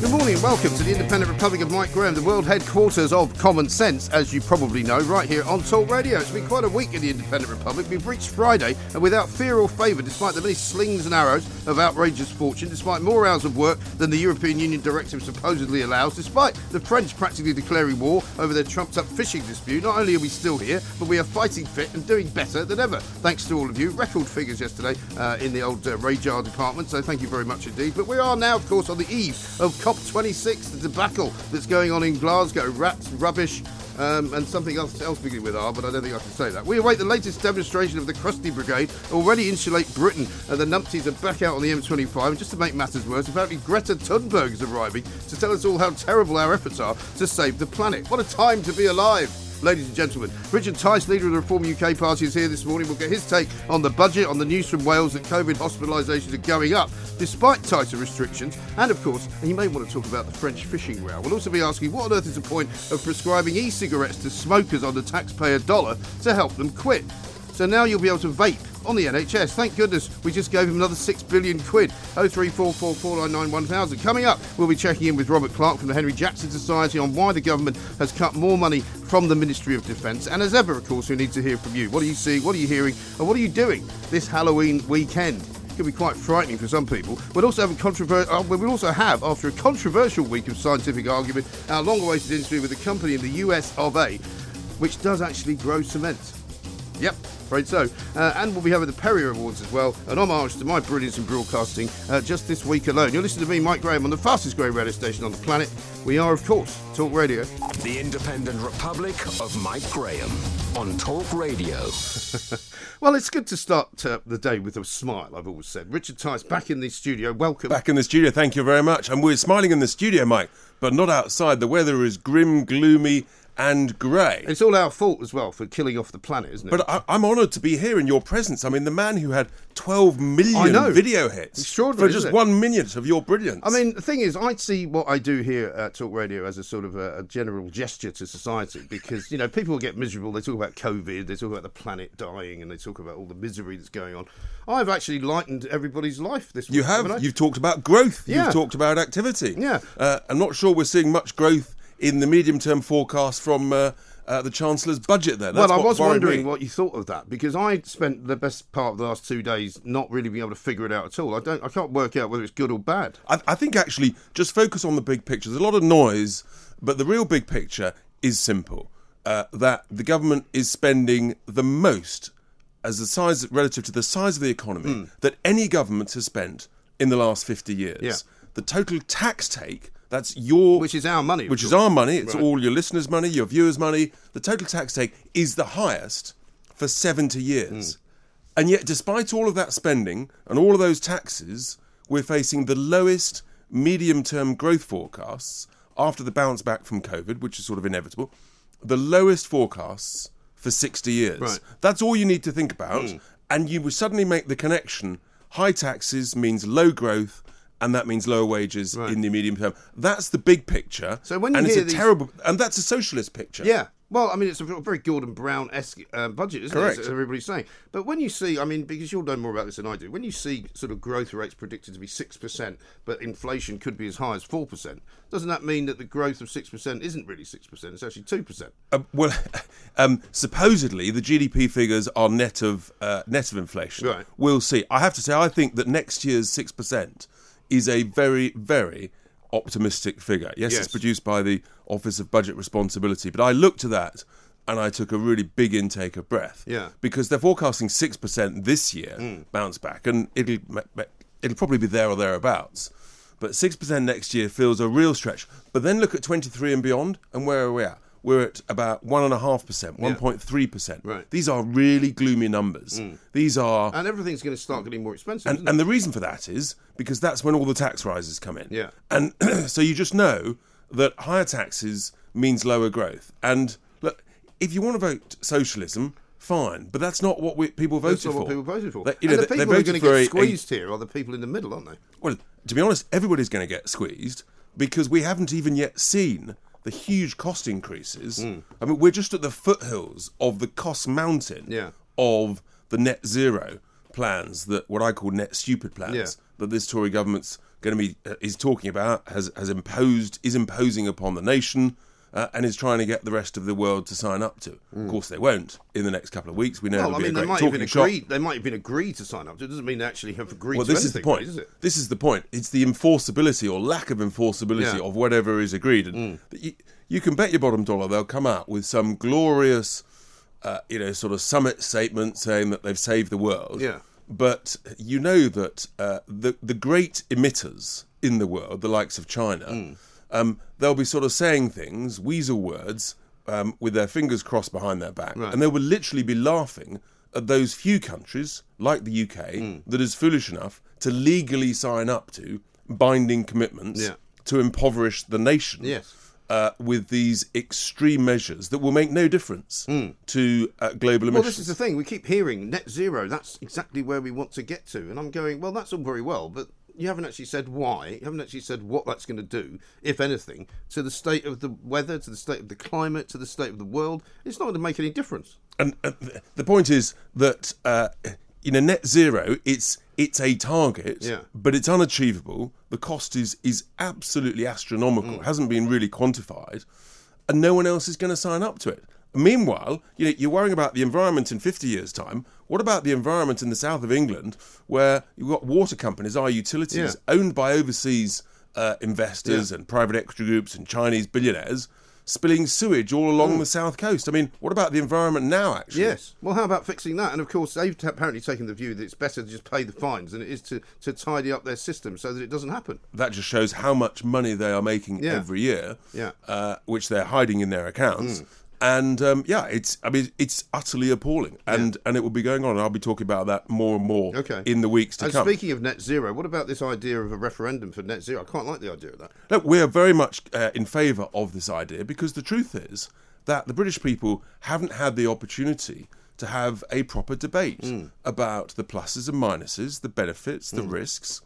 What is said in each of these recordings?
Good morning and welcome to the Independent Republic of Mike Graham, the world headquarters of common sense, as you probably know, right here on Talk Radio. It's been quite a week in the Independent Republic. We've reached Friday, and without fear or favour, despite the many slings and arrows of outrageous fortune, despite more hours of work than the European Union directive supposedly allows, despite the French practically declaring war over their trumped up fishing dispute, not only are we still here, but we are fighting fit and doing better than ever. Thanks to all of you. Record figures yesterday uh, in the old uh, radar department, so thank you very much indeed. But we are now, of course, on the eve of COP26, the debacle that's going on in Glasgow. Rats, rubbish, um, and something else, else beginning with R, but I don't think I can say that. We await the latest demonstration of the Krusty Brigade, already insulate Britain, and the numpties are back out on the M25. And just to make matters worse, apparently Greta Thunberg is arriving to tell us all how terrible our efforts are to save the planet. What a time to be alive! Ladies and gentlemen, Richard Tice, leader of the Reform UK Party, is here this morning. We'll get his take on the budget, on the news from Wales that COVID hospitalisations are going up despite tighter restrictions, and of course, he may want to talk about the French fishing row. We'll also be asking what on earth is the point of prescribing e cigarettes to smokers on the taxpayer dollar to help them quit. So now you'll be able to vape on the NHS. Thank goodness we just gave him another six billion quid. 03444991000. Coming up, we'll be checking in with Robert Clark from the Henry Jackson Society on why the government has cut more money from the Ministry of Defence. And as ever, of course, we need to hear from you. What are you seeing? What are you hearing? And what are you doing this Halloween weekend? It can be quite frightening for some people. We'll also have a controver- uh, we'll also have, after a controversial week of scientific argument, our long-awaited interview with a company in the US of A, which does actually grow cement. Yep, afraid so. Uh, and we'll be having the Perrior Awards as well, an homage to my brilliance in broadcasting uh, just this week alone. You're listening to me, Mike Graham, on the fastest growing radio station on the planet. We are, of course, Talk Radio. The Independent Republic of Mike Graham on Talk Radio. Well, it's good to start uh, the day with a smile, I've always said. Richard Tice back in the studio. Welcome. Back in the studio, thank you very much. And we're smiling in the studio, Mike, but not outside. The weather is grim, gloomy, and grey. It's all our fault as well for killing off the planet, isn't it? But I, I'm honoured to be here in your presence. I mean, the man who had 12 I million video hits Extraordinary, for just one minute of your brilliance. I mean, the thing is, I see what I do here at Talk Radio as a sort of a, a general gesture to society because, you know, people get miserable. They talk about COVID, they talk about the planet dying, and they talk about all the misery that's going on. I've actually lightened everybody's life this you week. have. haven't You've talked about growth. Yeah. You've talked about activity. Yeah. Uh, I'm not sure we're seeing much growth in the medium term forecast from uh, uh, the Chancellor's budget there. That's well, I was wondering me. what you thought of that because I spent the best part of the last two days not really being able to figure it out at all. I don't, I can't work out whether it's good or bad. I, I think actually just focus on the big picture. There's a lot of noise, but the real big picture is simple: uh, that the government is spending the most as the size relative to the size of the economy that any government has spent in the last 50 years. Yeah. The total tax take. That's your Which is our money, which is our money. It's Right. all your listeners' money, your viewers' money. The total tax take is the highest for 70 years. Hmm. And yet, despite all of that spending and all of those taxes, we're facing the lowest medium term growth forecasts after the bounce back from COVID, which is sort of inevitable, the lowest forecasts for 60 years. Right. That's all you need to think about. And you will suddenly make the connection high taxes means low growth. And that means lower wages Right. in the medium term. That's the big picture. So when you and it's hear a these- terrible, and that's a socialist picture. Yeah. Well, I mean, it's a very Gordon Brown esque uh, budget, isn't Correct. it? As everybody's saying. But when you see, I mean, because you'll know more about this than I do, when you see sort of growth rates predicted to be 6%, but inflation could be as high as 4%, doesn't that mean that the growth of 6% isn't really 6%? It's actually 2%. Uh, well, um, supposedly the GDP figures are net of uh, net of inflation. Right. We'll see. I have to say, I think that next year's six percent is a very, very optimistic figure. Yes, Yes. it's produced by the Office of Budget Responsibility, but I looked to that and I took a really big intake of breath. Yeah. because they're forecasting six percent this year, mm. bounce back, and it'll it'll probably be there or thereabouts. But six percent next year feels a real stretch. But then look at twenty three and beyond, and where are we at? We're at about one and a half percent, one point three percent. Right. These are really gloomy numbers. Mm. These are, And everything's going to start getting more expensive. and, and the reason for that is because that's when all the tax rises come in. Yeah. And so you just know that higher taxes means lower growth. And look, if you want to vote socialism, fine, but that's not what we, people voted That's not for. what people voted for. They, you and know, the people who are going to get a- a- squeezed here are the people in the middle, aren't they? well, to be honest, everybody's going to get squeezed, because we haven't even yet seen the huge cost increases. I mean, we're just at the foothills of the cost mountain Yeah. of the net zero plans that what I call net stupid plans Yeah. that this Tory government's going to be uh, is talking about has has imposed is imposing upon the nation. Uh, and is trying to get the rest of the world to sign up to. Of course, they won't in the next couple of weeks. We know Mm. Well, I be mean, a they great might talking even shop. agree. They might even agree to sign up. to It doesn't mean they actually have agreed Well, to this is the point. is it? This is the point. It's the enforceability or lack of enforceability Yeah. Mm. of whatever is agreed. And that you, you can bet your bottom dollar they'll come out with some glorious, uh, you know, sort of summit statement saying that they've saved the world. Yeah. But you know that uh, the the great emitters in the world, the likes of China, Mm. Um, they'll be sort of saying things, weasel words, um, with their fingers crossed behind their back, Right. and they will literally be laughing at those few countries like the UK Mm. that is foolish enough to legally sign up to binding commitments Yeah. to impoverish the nation. Yes. Uh, with these extreme measures that will make no difference to uh, global Hmm. Well, this is the thing. We keep hearing net zero. That's exactly where we want to get to. And I'm going, well, that's all very well, but you haven't actually said why. You haven't actually said what that's going to do, if anything, to the state of the weather, to the state of the climate, to the state of the world. It's not going to make any difference. and uh, the point is that uh, you know net zero it's it's a target Yeah. but it's unachievable the cost is is absolutely astronomical Mm. it hasn't been really quantified and no one else is going to sign up to it meanwhile you know you're worrying about the environment in 50 years time what about the environment in the south of england where you've got water companies our utilities Yeah. owned by overseas uh, investors and private equity groups and chinese billionaires spilling sewage all along the south coast i mean what about the environment now actually Mm. Yes. Well, how about fixing that? And of course, they've apparently taken the view that it's better to just pay the fines than it is to, to tidy up their system so that it doesn't happen. that just shows how much money they are making Yeah. every year, Yeah. Mm. uh, which they're hiding in their accounts. And um, yeah, it's I mean it's utterly appalling, and and it will be going on. And I'll be talking about that more and more Okay. in the weeks to And come. speaking of net zero, what about this idea of a referendum for net zero? I quite like the idea of that. Look, we are very much uh, in favour of this idea because the truth is that the British people haven't had the opportunity to have a proper debate Hmm. about the pluses and minuses, the benefits, the Hmm. risks,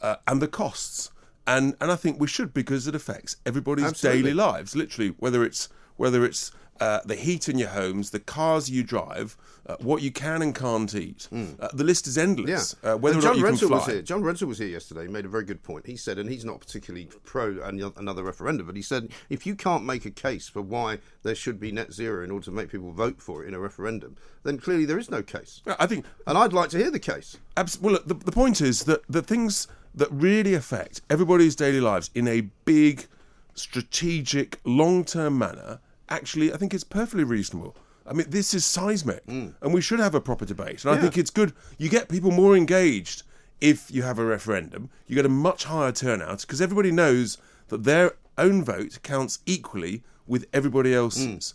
uh, and the costs. And and I think we should because it affects everybody's Absolutely. daily lives, literally. Whether it's whether it's uh, the heat in your homes, the cars you drive, uh, what you can and can't eat. Uh, the list is Hmm. Yeah. endless. Uh, whether And or John not Renzel was here. John Rentoul was here yesterday. He made a very good point. He said, and he's not particularly pro another referendum, but he said if you can't make a case for why there should be net zero in order to make people vote for it in a referendum, then clearly there is no case. I think And I'd like to hear the case. Abs- well, look, the, the point is that the things that really affect everybody's daily lives in a big, strategic, long term manner, actually, I think it's perfectly reasonable. I mean, this is seismic, mm. and we should have a proper debate. And I think it's good. You get people more engaged if you have a referendum. You get a much higher turnout because everybody knows that their own vote counts equally with everybody else's. Mm.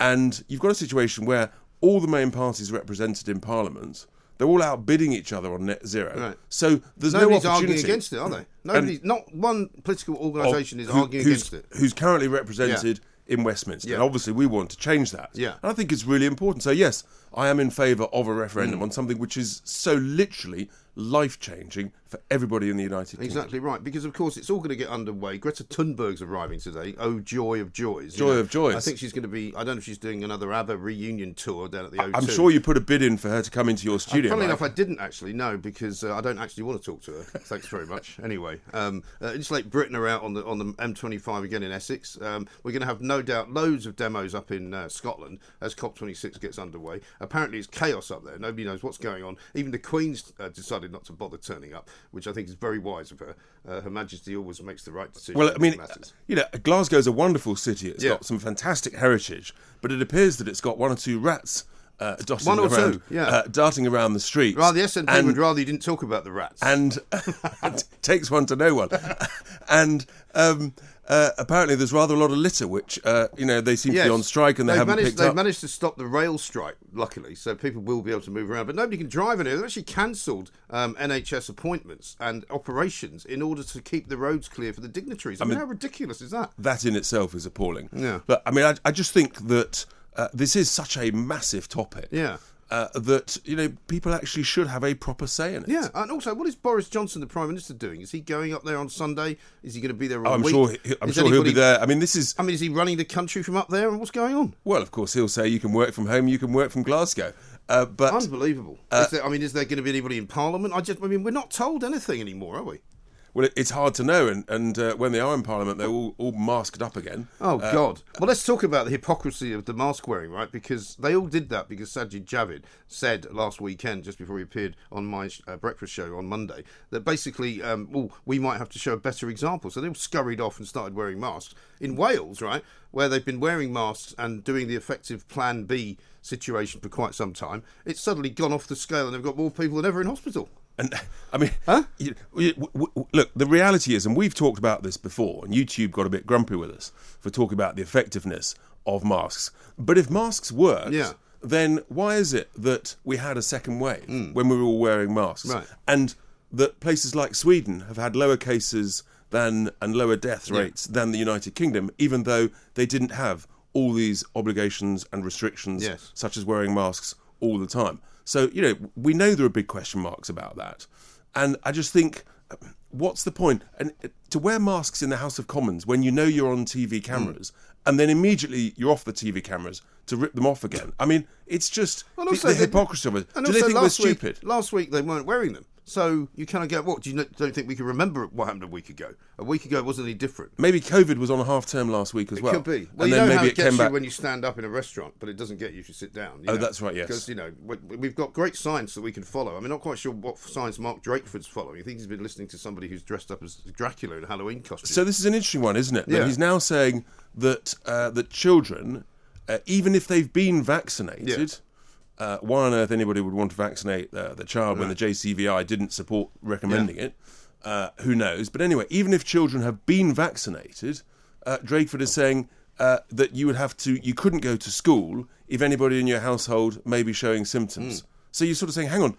And you've got a situation where all the main parties represented in Parliament, they're all outbidding each other on net zero. Right. So there's Nobody's no arguing against it, are they? Nobody, not one political organisation is who- arguing against it. Who's currently represented in Westminster. Yeah. And obviously, we want to change that. Yeah. And I think it's really important. So, yes, I am in favour of a referendum Mm. on something which is so literally life changing for everybody in the United Kingdom. Exactly right, because of course it's all going to get underway. Greta Thunberg's arriving today. Oh, joy of joys! Joy of joys. I think she's going to be. I don't know if she's doing another ABBA reunion tour down at the O2. I'm sure you put a bid in for her to come into your studio. Funnily Mike. enough, I didn't actually know because uh, I don't actually want to talk to her. Thanks very much. Anyway, um, uh, Britain are out on the on the M25 again in Essex. Um, we're going to have no doubt loads of demos up in uh, Scotland as COP26 gets underway. Apparently, it's chaos up there. Nobody knows what's going on. Even the Queen's uh, decided not to bother turning up, which I think is very wise of her. Uh, her Majesty always makes the right decision. Well, I mean, these you know, Glasgow's a wonderful city. It's Yeah. got some fantastic heritage, but it appears that it's got one or two rats uh, dotting One or around, two, yeah. uh, darting around the streets. Rather, the SNP and, would rather you didn't talk about the rats. and it takes one to know one. and um, uh, apparently, there's rather a lot of litter, which uh, you know they seem to be on strike and they they've haven't managed, picked They've up. managed to stop the rail strike, luckily, so people will be able to move around. But nobody can drive in here. They've actually cancelled um, NHS appointments and operations in order to keep the roads clear for the dignitaries. I, mean, how ridiculous is that? that in itself is appalling. Yeah. But I mean, I, I just think that uh, this is such a massive topic. Yeah. uh, that you know people actually should have a proper say in it. Yeah, and also, what is Boris Johnson, the Prime Minister, doing? Is he going up there on Sunday? Is he going to be there all Oh, I'm week? sure. He, I'm Is sure he'll be there. I mean, this is I mean, is he running the country from up there, and what's going on? well, of course, he'll say you can work from home, you can work from Glasgow, uh, but Unbelievable. Uh, is there, I mean, is there going to be anybody in Parliament? I just, I mean, we're not told anything anymore, are we? Well, it, it's hard to know. And, and uh, when they are in Parliament, they're all, all masked up again. Oh Uh, God! Well, let's talk about the hypocrisy of the mask wearing, right? Because they all did that because Sajid Javid said last weekend, just before he appeared on my uh, breakfast show on Monday, that basically, um, well, we might have to show a better example. So they all scurried off and started wearing masks in Wales, right, where they've been wearing masks and doing the effective Plan B situation for quite some time. It's suddenly gone off the scale, and they've got more people than ever in hospital. And I mean, Huh? you- you- w- w- look, the reality is, and we've talked about this before, and YouTube got a bit grumpy with us for talking about the effectiveness of masks. But if masks worked, Yeah. then why is it that we had a second wave mm. when we were all wearing masks? Right. And that places like Sweden have had lower cases than and lower death rates than the United Kingdom, even though they didn't have all these obligations and restrictions, Yes. such as wearing masks all the time. So, you know, we know there are big question marks about that. And I just think, what's the point? And to wear masks in the House of Commons when you know you're on TV hmm. cameras and then immediately you're off the TV cameras to rip them off again. I mean, it's just the, also the they- hypocrisy of it. And Do they think we're last week- stupid? last week they weren't wearing them. So you kind of go, what? Do you don't think we can remember what happened a week ago? A week ago it wasn't any different. Maybe COVID was on a half term last week as well. It could be. Well, and you then know maybe how it it gets came you back. when you stand up in a restaurant, but it doesn't get you if you sit down. you Oh, know? that's right, yes. Because you know we- we've got great science that we can follow. I mean, not quite sure what science Mark Drakeford's following. I think he's been listening to somebody who's dressed up as Dracula in a Halloween costume. So this is an interesting one, isn't it? That Yeah. he's now saying that uh, that children, uh, even if they've been vaccinated, uh, why on earth anybody would want to vaccinate uh, the child when the JCVI didn't support recommending it? Uh, who knows? But anyway, even if children have been vaccinated, uh, Drakeford is saying uh, that you would have to, you couldn't go to school if anybody in your household may be showing symptoms. Hmm. So you're sort of saying, hang on,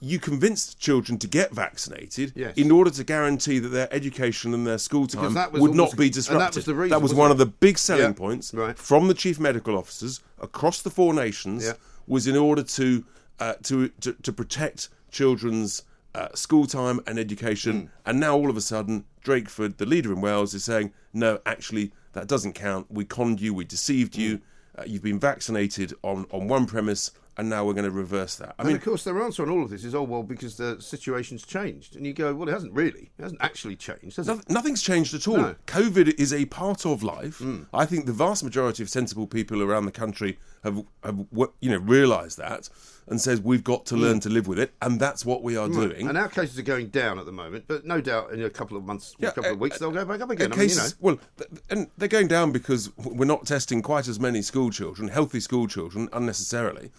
you convinced children to get vaccinated Yes. in order to guarantee that their education and their school time that was would not be and that was the reason, was wasn't one it? of the big selling Yeah. points Right. from the chief medical officers across the four nations Yeah. was in order to uh, to, to to protect children's uh, school time and education. Hmm. And now all of a sudden, Drakeford, the leader in Wales, is saying, no, actually, that doesn't count. We conned you. We deceived you. Hmm. Uh, you've been vaccinated on on one premise. And now we're going to reverse that. I and mean, of course, their answer on all of this is, "Oh well, because the situation's changed." And you go, "Well, it hasn't really. It hasn't actually changed, has it?" Nothing's changed at all. No. COVID is a part of life. Hmm. I think the vast majority of sensible people around the country have, have you know, realised that and says we've got to learn to live with it, and that's what we are doing. Hmm. And our cases are going down at the moment, but no doubt in a couple of months, Yeah, a couple of uh, weeks, they'll go back up again. I mean, you know. well, th- and they're going down because we're not testing quite as many school children, healthy school children, unnecessarily.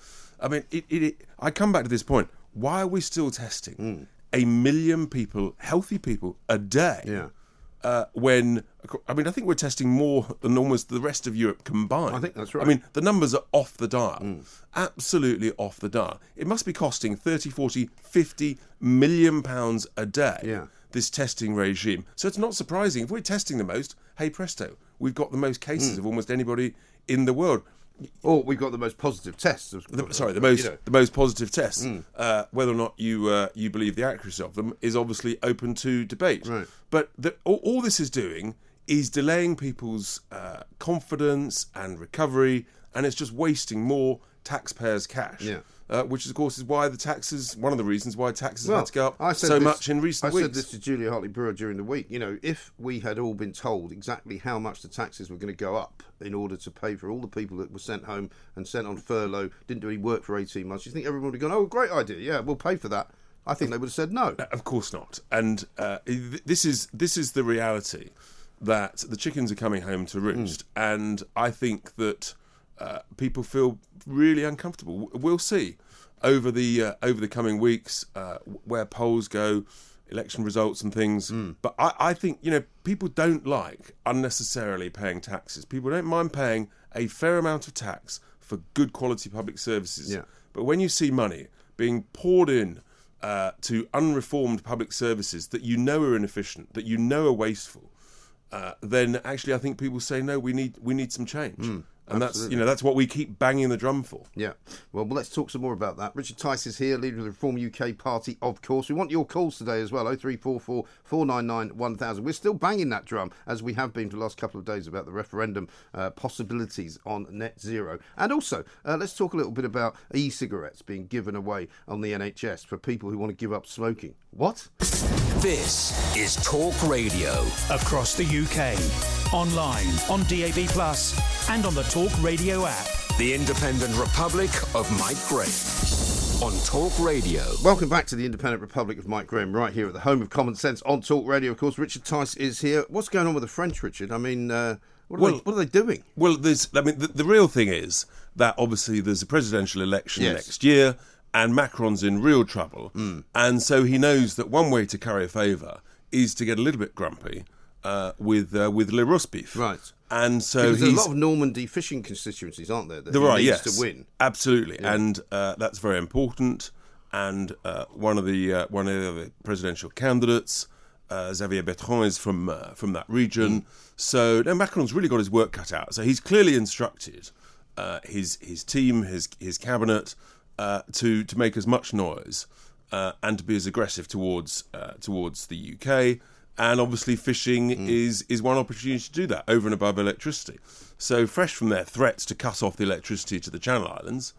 I mean, it, it, it, I come back to this point. Why are we still testing Hmm. a million people, healthy people, a day? Yeah. Uh, when I mean, I think we're testing more than almost the rest of Europe combined. I think that's right. I mean, the numbers are off the dial. Absolutely off the dial. It must be costing 30, 40, 50 million pounds a day Yeah. this testing regime. So it's not surprising if we're testing the most. Hey presto, we've got the most cases Hmm. of almost anybody in the world. Or we've got the most positive tests. The, sorry, the most you know. the most positive tests. Hmm. Uh, whether or not you uh, you believe the accuracy of them is obviously open to debate. Right. But the, all, all this is doing is delaying people's uh, confidence and recovery, and it's just wasting more taxpayers' cash. Yeah. Uh, which, of course, is why the taxes. One of the reasons why taxes Well, had to go up I said so this- much in recent I weeks. I said this to Julia Hartley Brewer during the week. You know, if we had all been told exactly how much the taxes were going to go up in order to pay for all the people that were sent home and sent on furlough, didn't do any work for 18 months, you think everyone would have gone, oh, great idea, yeah, we'll pay for that. I think they would have said no. Of course not. And uh, this is this is the reality that the chickens are coming home to roost, and I think that uh, people feel really uncomfortable. We'll see over the uh, over the coming weeks uh, where polls go, election results and things. But I, I think you know people don't like unnecessarily paying taxes. People don't mind paying a fair amount of tax for good quality public services. Yeah. But when you see money being poured in uh, to unreformed public services that you know are inefficient, that you know are wasteful, uh, then actually I think people say no. We need we need some change. And that's you know that's what we keep banging the drum for. Yeah. Well, let's talk some more about that. Richard Tice is here, leader of the Reform UK Party, of course. We want your calls today as well, 0344 499 1000. We're still banging that drum, as we have been for the last couple of days, about the referendum uh, possibilities on net zero. And also, uh, let's talk a little bit about e cigarettes being given away on the NHS for people who want to give up smoking. What? This is Talk Radio. across the UK, online, on DAB Plus, and on the Talk Radio app. The Independent Republic of Mike Graham. On Talk Radio. Welcome back to the Independent Republic of Mike Graham, right here at the home of common sense on Talk Radio. Of course, Richard Tice is here. What's going on with the French, Richard? I mean, uh, what, are Well- they, what are they doing? Well, there's, I mean, the, the real thing is that obviously there's a presidential election Yes. next year, and Macron's in real trouble, and so he knows that one way to curry favour is to get a little bit grumpy uh, with uh, with Le Roastbeef, Right. And so Because there's a lot of Normandy fishing constituencies, aren't there? That There he are, needs yes, to win. absolutely, and uh, that's very important. And uh, one of the uh, one of the presidential candidates, uh, Xavier Bertrand, is from uh, from that region. Mm. So now Macron's really got his work cut out. So he's clearly instructed uh, his his team, his his cabinet, uh, to to make as much noise uh, and to be as aggressive towards uh, towards the UK. And obviously, fishing is is one opportunity to do that over and above electricity. So, fresh from their threats to cut off the electricity to the Channel Islands,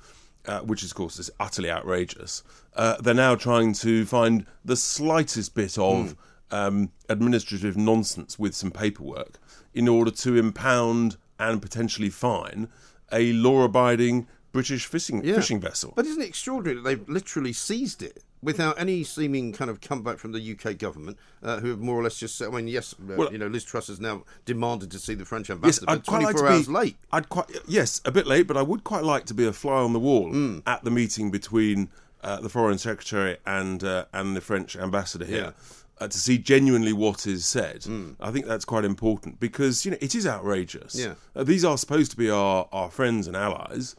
uh, which of course is utterly outrageous, uh, they're now trying to find the slightest bit of um, administrative nonsense with some paperwork in order to impound and potentially fine a law-abiding British fishing Yeah. fishing vessel. But isn't it extraordinary that they've literally seized it without any seeming kind of comeback from the UK government, uh, who have more or less just said, I mean, yes, uh, Well- you know, Liz Truss has now demanded to see the French Yes, ambassador, I'd but quite 24 like to hours be, late. I'd quite yes, a bit late, but I would quite like to be a fly on the wall Hmm. at the meeting between uh, the foreign secretary and uh, and the French ambassador here. Uh, to see genuinely what is said, I think that's quite important because you know it is outrageous. Yeah. Uh, these are supposed to be our, our friends and allies,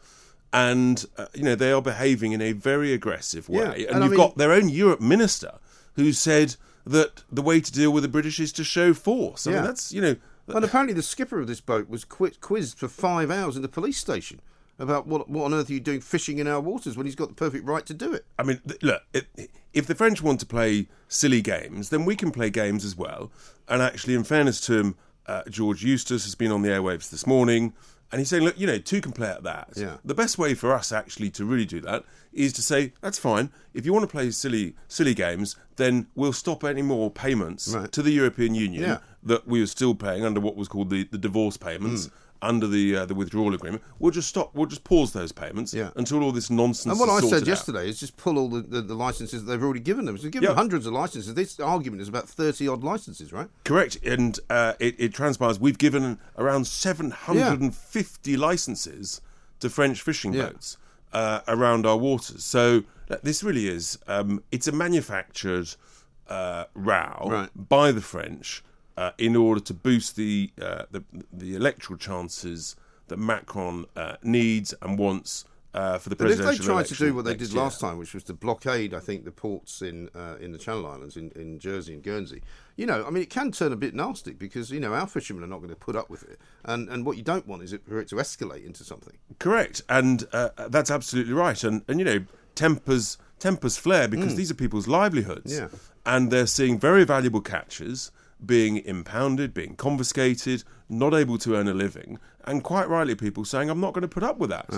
and uh, you know they are behaving in a very aggressive way. Yeah, And, and you've mean- got their own Europe minister who said that the way to deal with the British is to show force. I Yeah. mean that's you know And apparently, the skipper of this boat was qui- quizzed for five hours in the police station about what, what on earth are you doing fishing in our waters when he's got the perfect right to do it. I mean, th- look, it, if the French want to play silly games, then we can play games as well. And actually, in fairness to him, uh, George Eustice has been on the airwaves this morning, and he's saying, look, you know, two can play at that. Yeah. The best way for us actually to really do that is to say, that's fine. If you want to play silly, silly games, then we'll stop any more payments Right. to the European Union Yeah. that we were still paying under what was called the, the divorce payments. Hmm. Under the uh, the withdrawal agreement, we'll just stop. We'll just pause those payments Yeah. until all this nonsense. And what I said out. yesterday is just pull all the, the, the licenses that they've already given them. So they've given them hundreds of licenses. This argument is about 30 odd licenses, right? Correct, and uh, it, it transpires we've given around 750 licenses to French fishing Yeah. boats uh, around our waters. So this really is um, it's a manufactured uh, row Right. by the French uh, in order to boost the, uh, the the electoral chances that Macron uh, needs and wants. Uh, for the But if presidential they tried to do what they did year. last time, which was to blockade, I think, the ports in uh, in the Channel Islands, in, in Jersey and Guernsey, you know, I mean, it can turn a bit nasty because you know our fishermen are not going to put up with it, and and what you don't want is it for it to escalate into something. Correct, and uh, that's absolutely right. And and you know, tempers tempers flare because these are people's livelihoods, Mm. Yeah. and they're seeing very valuable catches being impounded, being confiscated, not able to earn a living, and quite rightly, people saying, "I'm not going to put up with that."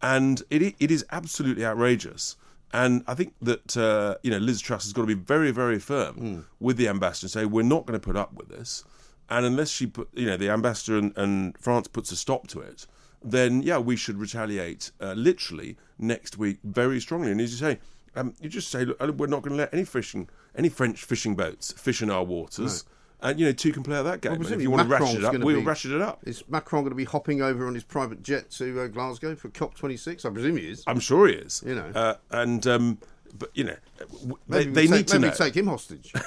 And it it is absolutely outrageous. And I think that uh, you know Liz Truss has got to be very, very firm Mm. with the ambassador and say we're not going to put up with this. And unless she put, you know, the ambassador and, and France puts a stop to it, then yeah, we should retaliate uh, literally next week very strongly. And as you say, um, you just say, look, we're not going to let any fishing, any French fishing boats fish in our waters. And you know, two can play at that game. Well, if you want to ratchet it up, we'll be- ratchet it up. Is Macron going to be hopping over on his private jet to uh, Glasgow for COP26? I presume he is. I'm sure he is. You know. uh, and um, but you know, they, Maybe they take, need to maybe know. take him hostage.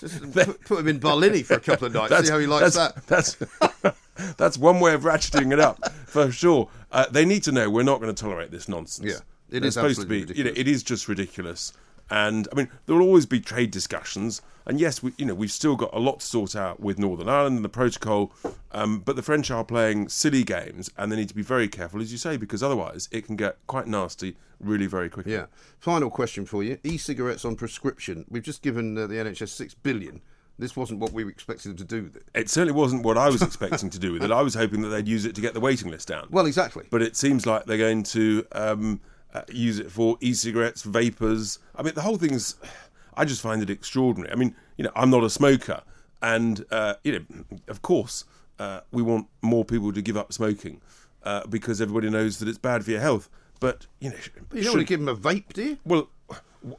Just put, put him in Barlinnie for a couple of nights. See how he likes that. that's, That's that's one way of ratcheting it up for sure. Uh, they need to know we're not going to tolerate this nonsense. Yeah, it They're is supposed to be. You know, it is just ridiculous. And I mean, there will always be trade discussions. And yes, we, you know, we've still got a lot to sort out with Northern Ireland and the protocol. Um, but the French are playing silly games, and they need to be very careful, as you say, because otherwise it can get quite nasty really very quickly. Yeah. Final question for you: e-cigarettes on prescription. We've just given uh, the NHS six billion. This wasn't what we expected them to do with it. It certainly wasn't what I was expecting to do with it. I was hoping that they'd use it to get the waiting list down. Well, exactly. But it seems like they're going to um, uh, use it for e-cigarettes, vapors. I mean, the whole thing's. I just find it extraordinary. I mean, you know, I'm not a smoker, and uh, you know, of course, uh, we want more people to give up smoking uh, because everybody knows that it's bad for your health. But you know, But you don't want to give them a vape, do you? well,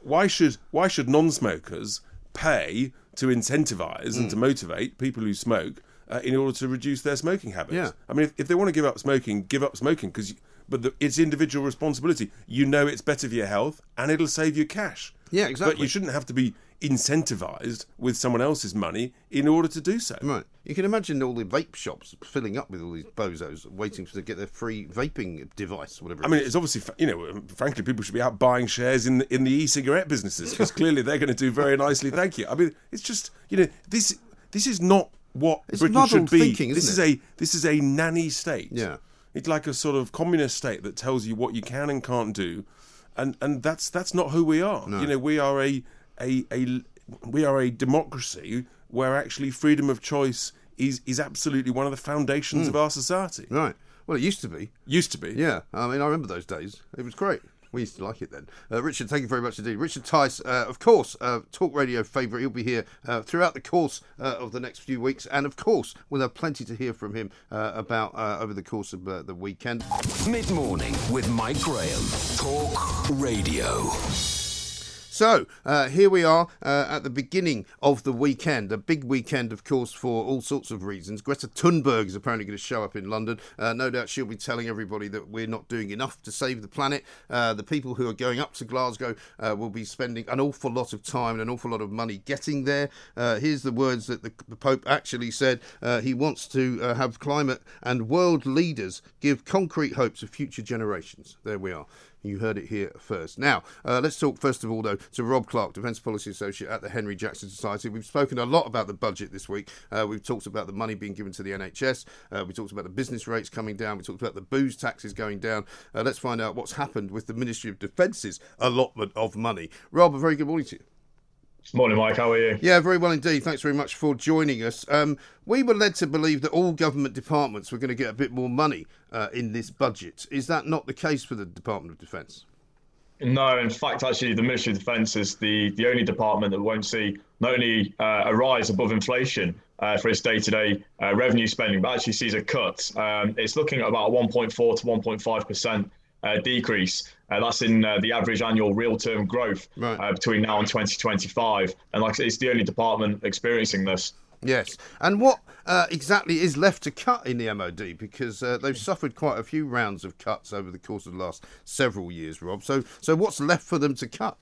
why should why should non-smokers pay to incentivize and to motivate people who smoke uh, in order to reduce their smoking habits? Yeah. I mean, if, if they want to give up smoking, give up smoking because. But the, it's individual responsibility. You know it's better for your health, and it'll save you cash. Yeah, exactly. But you shouldn't have to be incentivized with someone else's money in order to do so. Right. You can imagine all the vape shops filling up with all these bozos waiting to get their free vaping device, whatever. I mean, it's obviously, you know, frankly, people should be out buying shares in the, in the e-cigarette businesses because clearly they're going to do very nicely. Thank you. I mean, it's just, you know, this this is not what It's Britain should be. thinking, isn't this it? is a this is a nanny state. Yeah. It's like a sort of communist state that tells you what you can and can't do, and and that's that's not who we are. You know, we are a a a we are a democracy where actually freedom of choice is is absolutely one of the foundations hmm. of our society. right. Well, it used to be. Used to be. Yeah. I mean, I remember those days. It was great. We used to like it then. Uh, Richard, thank you very much indeed. Richard Tice, uh, of course, uh, talk radio favourite. He'll be here uh, throughout the course uh, of the next few weeks. And of course, we'll have plenty to hear from him uh, about over the course of the weekend. Mid morning with Mike Graham. Talk Radio. So uh, here we are uh, at the beginning of the weekend, a big weekend, of course, for all sorts of reasons. Greta Thunberg is apparently going to show up in London. Uh, no doubt she'll be telling everybody that we're not doing enough to save the planet. Uh, the people who are going up to Glasgow uh, will be spending an awful lot of time and an awful lot of money getting there. Uh, here's the words that the, the Pope actually said. He wants to have climate and world leaders give concrete hope to future generations. There we are. You heard it here first. Now, uh, let's talk first of all, though, to Rob Clark, Defence Policy Associate at the Henry Jackson Society. We've spoken a lot about the budget this week. Uh, we've talked about the money being given to the NHS. Uh, we talked about the business rates coming down. We talked about the booze taxes going down. Uh, let's find out what's happened with the Ministry of Defence's allotment of money. Rob, a very good morning to you. Morning, Mike. How are you? Yeah, very well indeed. Thanks very much for joining us. Um, we were led to believe that all government departments were going to get a bit more money uh, in this budget. Is that not the case for the Department of Defence? No, in fact, actually, the Ministry of Defence is the, the only department that won't see not only uh, a rise above inflation uh, for its day-to-day uh, revenue spending, but actually sees a cut. Um, it's looking at about 1.4 to 1.5 percent decrease. Uh, that's in uh, the average annual real-term growth Right. uh, between now and 2025. And like I said, it's the only department experiencing this. Yes. And what uh, exactly is left to cut in the MOD? Because uh, they've suffered quite a few rounds of cuts over the course of the last several years, Rob. So, so what's left for them to cut?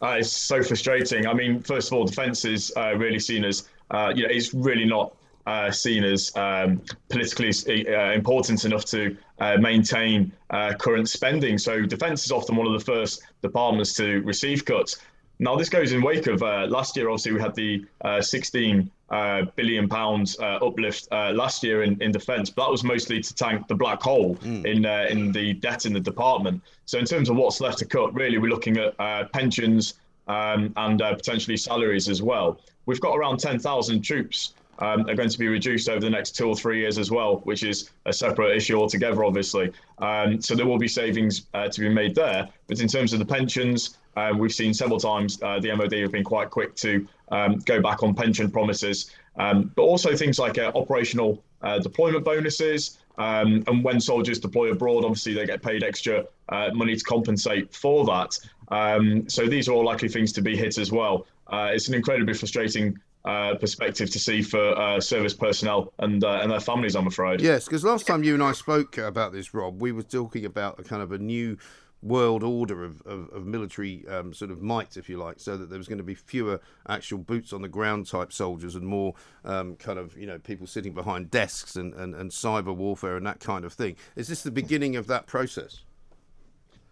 Uh, it's so frustrating. I mean, first of all, defence is uh, really seen as, uh, you know, it's really not uh, seen as um, politically uh, important enough to uh, maintain uh, current spending. So defence is often one of the first departments to receive cuts. Now, this goes in wake of uh, last year. Obviously, we had the uh, 16 uh, billion pounds uh, uplift uh, last year in, in defence, but that was mostly to tank the black hole in uh, in the debt in the department. So, in terms of what's left to cut, really, we're looking at uh, pensions um, and uh, potentially salaries as well. We've got around 10,000 troops um, are going to be reduced over the next two or three years as well, which is a separate issue altogether, obviously. Um, so there will be savings uh, to be made there. But in terms of the pensions, uh, we've seen several times uh, the MOD have been quite quick to um, go back on pension promises, um, but also things like uh, operational uh, deployment bonuses. Um, and when soldiers deploy abroad, obviously they get paid extra uh, money to compensate for that. Um, so these are all likely things to be hit as well. It's an incredibly frustrating uh, perspective to see for uh, service personnel and uh, and their families. I'm afraid. Yes, because last time you and I spoke about this, Rob, we were talking about a kind of a new world order of, of, of military um, sort of might, if you like, so that there was going to be fewer actual boots on the ground type soldiers and more um, kind of, you know, people sitting behind desks and, and, and cyber warfare and that kind of thing. Is this the beginning of that process?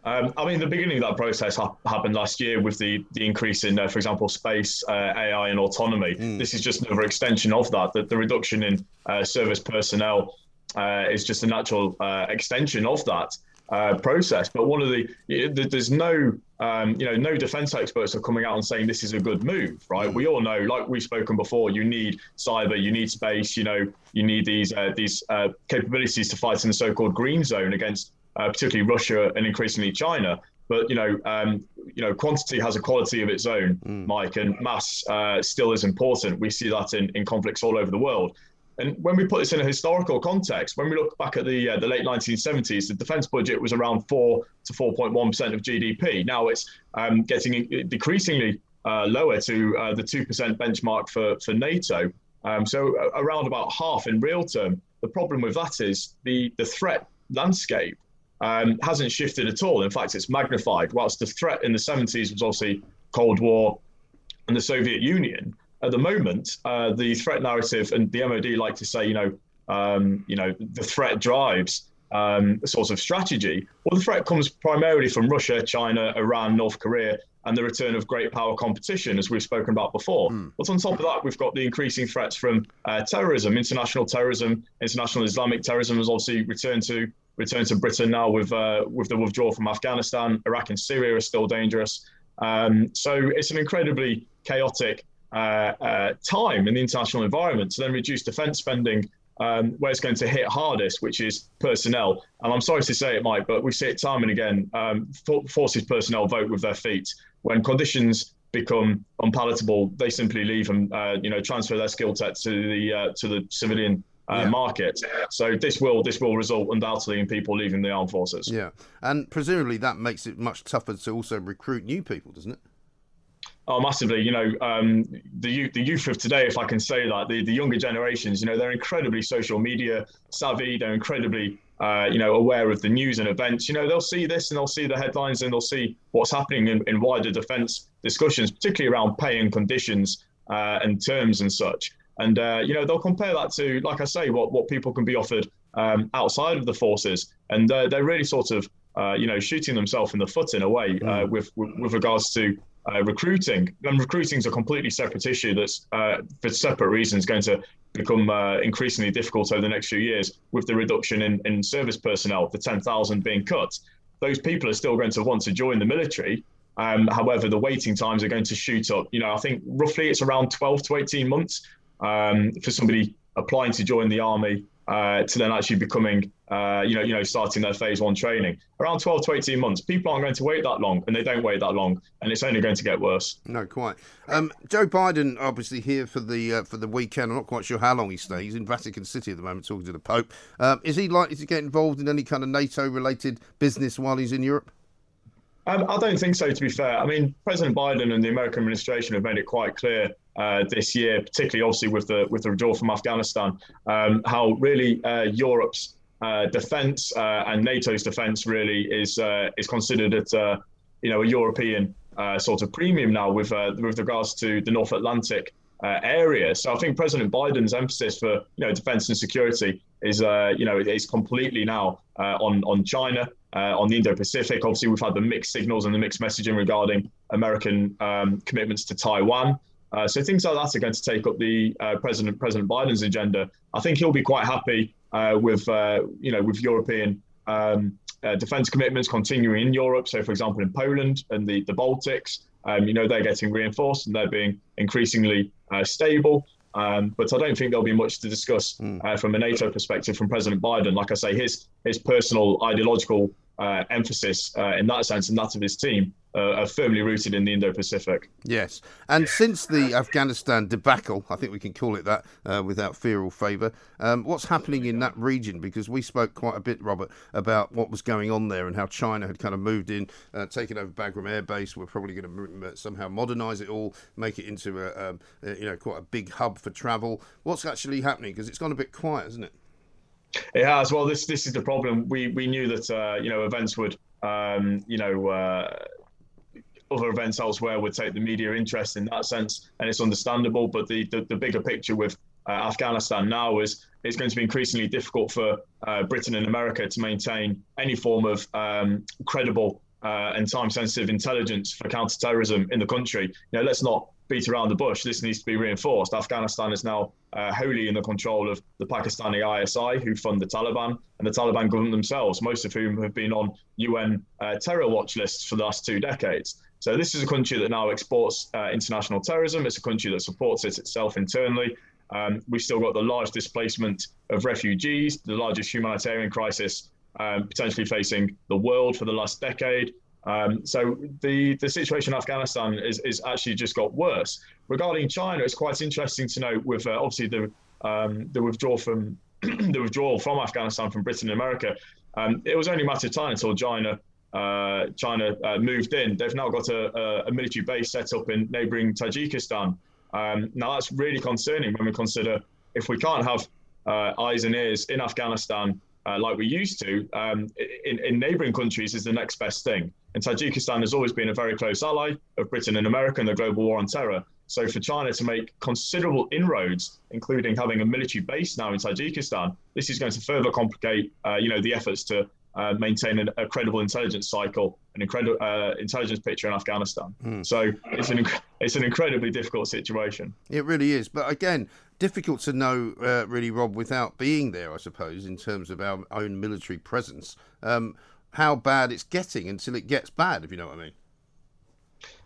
Um, I mean, the beginning of that process ha- happened last year with the the increase in, uh, for example, space, uh, AI, and autonomy. Mm. This is just another extension of that. That the reduction in uh, service personnel uh, is just a natural uh, extension of that uh, process. But one of the there's no um, you know no defense experts are coming out and saying this is a good move, right? Mm. We all know, like we've spoken before, you need cyber, you need space, you know, you need these these capabilities to fight in the so-called green zone against uh, particularly Russia and increasingly China. But you know, um, you know, quantity has a quality of its own, mm. Mike, and mass uh, still is important. We see that in, in conflicts all over the world. And when we put this in a historical context, when we look back at the uh, the late 1970s, the defence budget was around four to 4.1 percent of GDP. Now it's um, getting decreasingly uh, lower to uh, the two percent benchmark for for NATO. Um, so around about half in real term. The problem with that is the the threat landscape um, hasn't shifted at all. In fact, it's magnified. Whilst the threat in the 70s was obviously Cold War and the Soviet Union, at the moment, uh, the threat narrative and the MOD like to say, you know, um, you know, the threat drives um, a sort of strategy. Well, the threat comes primarily from Russia, China, Iran, North Korea, and the return of great power competition, as we've spoken about before. Mm. But on top of that, we've got the increasing threats from uh, terrorism, international terrorism, international Islamic terrorism has obviously returned to return to Britain now with uh, with the withdrawal from Afghanistan. Iraq and Syria are still dangerous. Um, so it's an incredibly chaotic uh, uh, time in the international environment. To then reduce defence spending um, where it's going to hit hardest, which is personnel. And I'm sorry to say it, Mike, but we see it time and again. Um, forces personnel vote with their feet when conditions become unpalatable. They simply leave and uh, you know transfer their skill set to the uh, to the civilian uh, yeah. market. So this will this will result undoubtedly in people leaving the armed forces. Yeah, and presumably that makes it much tougher to also recruit new people, doesn't it? Oh, massively. You know, um, the youth, the youth of today, if I can say that, the, the younger generations, you know, they're incredibly social media savvy. They're incredibly, uh, you know, aware of the news and events. You know, they'll see this and they'll see the headlines and they'll see what's happening in, in wider defence discussions, particularly around pay and conditions uh, and terms and such. And uh, you know they'll compare that to, like I say, what what people can be offered um, outside of the forces, and uh, they're really sort of uh, you know shooting themselves in the foot in a way uh, mm. with, with, with regards to uh, recruiting. And recruiting is a completely separate issue that's uh, for separate reasons going to become increasingly difficult over the next few years with the reduction in, in service personnel, the 10,000 being cut. Those people are still going to want to join the military, um, however, the waiting times are going to shoot up. You know, I think roughly it's around 12 to 18 months um, for somebody applying to join the army uh, to then actually becoming, uh, you know, you know, starting their phase one training. Around 12 to 18 months. People aren't going to wait that long, and they don't wait that long, and it's only going to get worse. No, quite. Um, Joe Biden, obviously here for the uh, for the weekend. I'm not quite sure how long he stays. He's in Vatican City at the moment, talking to the Pope. Um, is he likely to get involved in any kind of NATO-related business while he's in Europe? Um, I don't think so, to be fair. I mean, President Biden and the American administration have made it quite clear uh, this year, particularly obviously with the with the withdrawal from Afghanistan, um, how really uh, Europe's uh, defence uh, and NATO's defence really is uh, is considered at uh, you know a European sort of premium now with with regards to the North Atlantic area. So I think President Biden's emphasis for you know defence and security is you know is completely now on on China. on the Indo-Pacific, obviously, we've had the mixed signals and the mixed messaging regarding American um, commitments to Taiwan. Uh, so things like that are going to take up the uh, President President Biden's agenda. I think he'll be quite happy uh, with uh, you know with European um, uh, defence commitments continuing in Europe. So, for example, in Poland and the the Baltics, um, you know they're getting reinforced and they're being increasingly uh, stable. Um, but I don't think there'll be much to discuss mm. from a NATO perspective from President Biden. Like I say, his his personal ideological emphasis in that sense and that of his team uh, are firmly rooted in the Indo-Pacific. Yes, and since the Afghanistan debacle, I think we can call it that uh, without fear or favour. Um, what's happening in that region? Because we spoke quite a bit, Robert, about what was going on there and how China had kind of moved in, uh, taken over Bagram Air Base. We're probably going to somehow modernise it all, make it into a, um, a, you know quite a big hub for travel. What's actually happening? Because it's gone a bit quiet, hasn't it? It has. Well, this this is the problem. We we knew that uh, you know events would um, you know uh, other events elsewhere would take the media interest in that sense, and it's understandable. But the the, the bigger picture with uh, Afghanistan now is it's going to be increasingly difficult for uh, Britain and America to maintain any form of um, credible uh, and time-sensitive intelligence for counter-terrorism in the country. You know, let's not beat around the bush. This needs to be reinforced. Afghanistan is now uh, wholly in the control of the Pakistani ISI, who fund the Taliban, and the Taliban government themselves, most of whom have been on UN uh, terror watch lists for the last two decades. So this is a country that now exports uh, international terrorism. It's a country that supports it itself internally. Um, we've still got the large displacement of refugees, the largest humanitarian crisis um, potentially facing the world for the last decade. Um, so the, the situation in Afghanistan is, is actually just got worse. Regarding China, it's quite interesting to note with uh, obviously the um, the withdrawal from the withdrawal from Afghanistan from Britain and America. Um, it was only a matter of time until China uh, China uh, moved in. They've now got a, a, military base set up in neighbouring Tajikistan. Um, now that's really concerning when we consider if we can't have uh, eyes and ears in Afghanistan uh, like we used to, um, in, in neighbouring countries is the next best thing. And Tajikistan has always been a very close ally of Britain and America in the global war on terror. So for China to make considerable inroads, including having a military base now in Tajikistan, this is going to further complicate, uh, you know, the efforts to uh, maintain a, a, credible intelligence cycle, an incredible uh, intelligence picture in Afghanistan. Mm. So it's an inc- it's an incredibly difficult situation. It really is. But again, difficult to know, uh, really, Rob, without being there. I suppose in terms of our own military presence, um, how bad it's getting until it gets bad. If you know what I mean.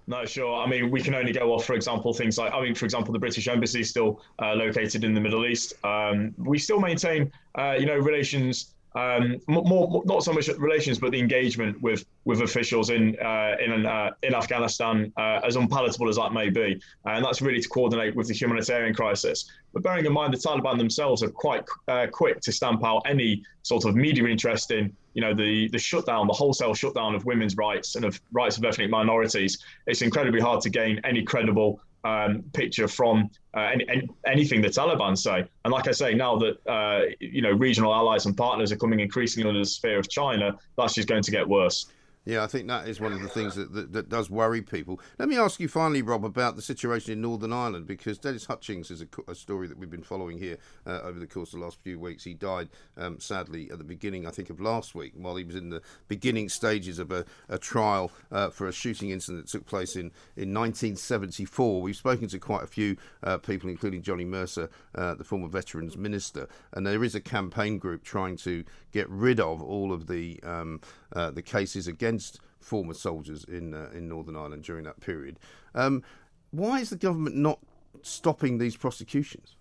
No, sure. I mean, we can only go off, for example, things like, I mean, for example, the British Embassy is still uh, located in the Middle East. Um, we still maintain, uh, you know, relations um, more, not so much relations, but the engagement with with officials in uh, in uh, in Afghanistan, uh, as unpalatable as that may be, and that's really to coordinate with the humanitarian crisis. But bearing in mind, the Taliban themselves are quite uh, quick to stamp out any sort of media interest in, you know, the the shutdown, the wholesale shutdown of women's rights and of rights of ethnic minorities. It's incredibly hard to gain any credible um, picture from uh, any, any, anything the Taliban say. And like I say, now that uh, you know regional allies and partners are coming increasingly under the sphere of China, that's just going to get worse. Yeah, I think that is one of the things that, that, that, does worry people. Let me ask you finally, Rob, about the situation in Northern Ireland, because Dennis Hutchings is a, a story that we've been following here uh, over the course of the last few weeks. He died, um, sadly, at the beginning, I think, of last week, while he was in the beginning stages of a, a trial uh, for a shooting incident that took place in, in 1974. We've spoken to quite a few uh, people, including Johnny Mercer, uh, the former Veterans Minister, and there is a campaign group trying to get rid of all of the um, uh, the cases against former soldiers in uh, in Northern Ireland during that period. Um, why is the government not stopping these prosecutions?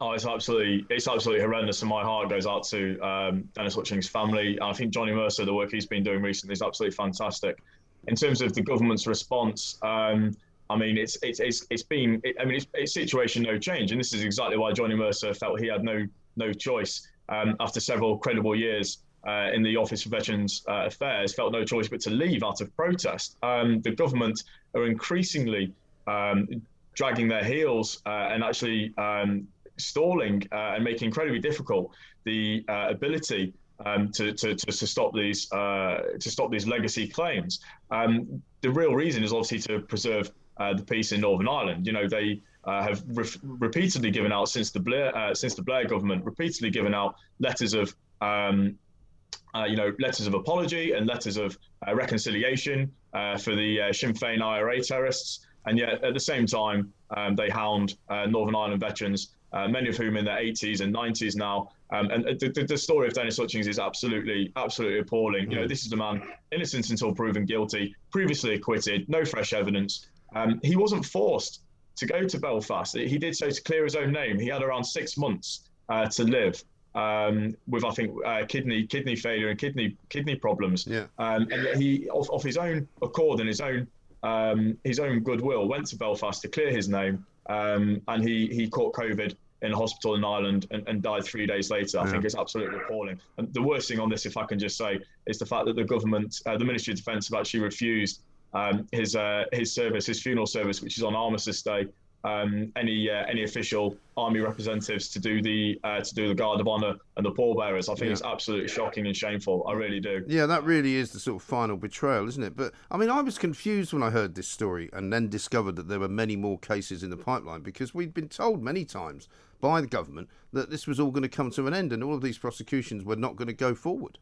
Oh, it's absolutely it's absolutely horrendous, and my heart goes out to um, Dennis Hutchings' family. I think Johnny Mercer, the work he's been doing recently, is absolutely fantastic. In terms of the government's response, um, I mean, it's it's it's, it's been it, I mean, it's, it's situation no change, and this is exactly why Johnny Mercer felt he had no no choice um, after several credible years uh, in the Office for Veterans uh, Affairs felt no choice but to leave out of protest. Um, the government are increasingly um, dragging their heels uh, and actually um, stalling uh, and making incredibly difficult the uh, ability um, to, to, to, to, stop these uh, to stop these legacy claims. Um, the real reason is obviously to preserve the peace in Northern Ireland. You know they. Have re- repeatedly given out since the Blair since the Blair government repeatedly given out letters of um, uh, you know, letters of apology and letters of uh, reconciliation uh, for the uh, Sinn Féin IRA terrorists. And yet, at the same time, um, they hound uh, Northern Ireland veterans, uh, many of whom in their 80s and 90s now. Um, and the, the, story of Dennis Hutchings is absolutely, absolutely appalling. You know, this is a man innocent until proven guilty, previously acquitted, no fresh evidence. Um, he wasn't forced to go to Belfast. He did so to clear his own name. He had around six months to live um, with I think uh, kidney kidney failure and kidney kidney problems. Yeah. Um, and yet he, off, off his own accord and his own um, his own goodwill, went to Belfast to clear his name, um, and he he caught COVID in a hospital in Ireland and, and died three days later. I yeah. think it's absolutely appalling. And the worst thing on this, if I can just say, is the fact that the government, uh, the Ministry of Defence, have actually refused um, his uh, his service, his funeral service, which is on Armistice Day, um, any uh, any official army representatives to do the uh, to do the guard of honor and the pallbearers. I think yeah. it's absolutely shocking and shameful. I really do. Yeah, that really is the sort of final betrayal, isn't it? But I mean, I was confused when I heard this story and then discovered that there were many more cases in the pipeline because we'd been told many times by the government that this was all going to come to an end and all of these prosecutions were not going to go forward.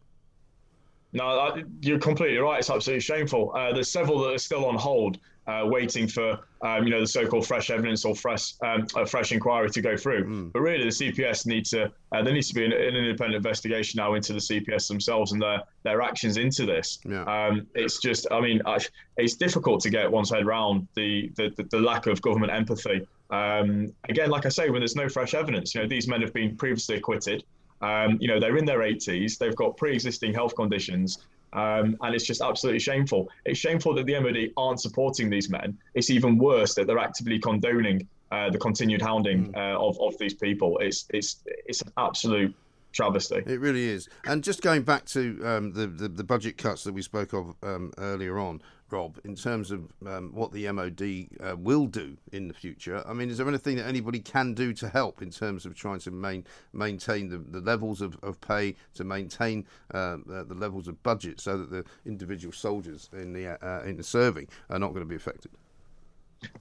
No, you're completely right. It's absolutely shameful. Uh, there's several that are still on hold, uh, waiting for um, you know the so-called fresh evidence or fresh um, a fresh inquiry to go through. Mm. But really, the CPS need to uh, there needs to be an, an, independent investigation now into the CPS themselves and their their actions into this. Yeah. Um, it's just, I mean, I, it's difficult to get one's head around the the, the, the lack of government empathy. Um, again, like I say, when there's no fresh evidence, you know, these men have been previously acquitted. Um, you know, they're in their 80s, they've got pre existing health conditions, um, and it's just absolutely shameful. It's shameful that the MOD aren't supporting these men. It's even worse that they're actively condoning uh, the continued hounding mm. uh, of, of these people. It's, it's, it's an absolute travesty. It really is. And just going back to um, the, the, the budget cuts that we spoke of um, earlier on, Rob, in terms of um, what the MOD uh, will do in the future. I mean, is there anything that anybody can do to help in terms of trying to main, maintain the, the levels of, of pay, to maintain uh, the levels of budget, so that the individual soldiers in the uh, in the serving are not going to be affected?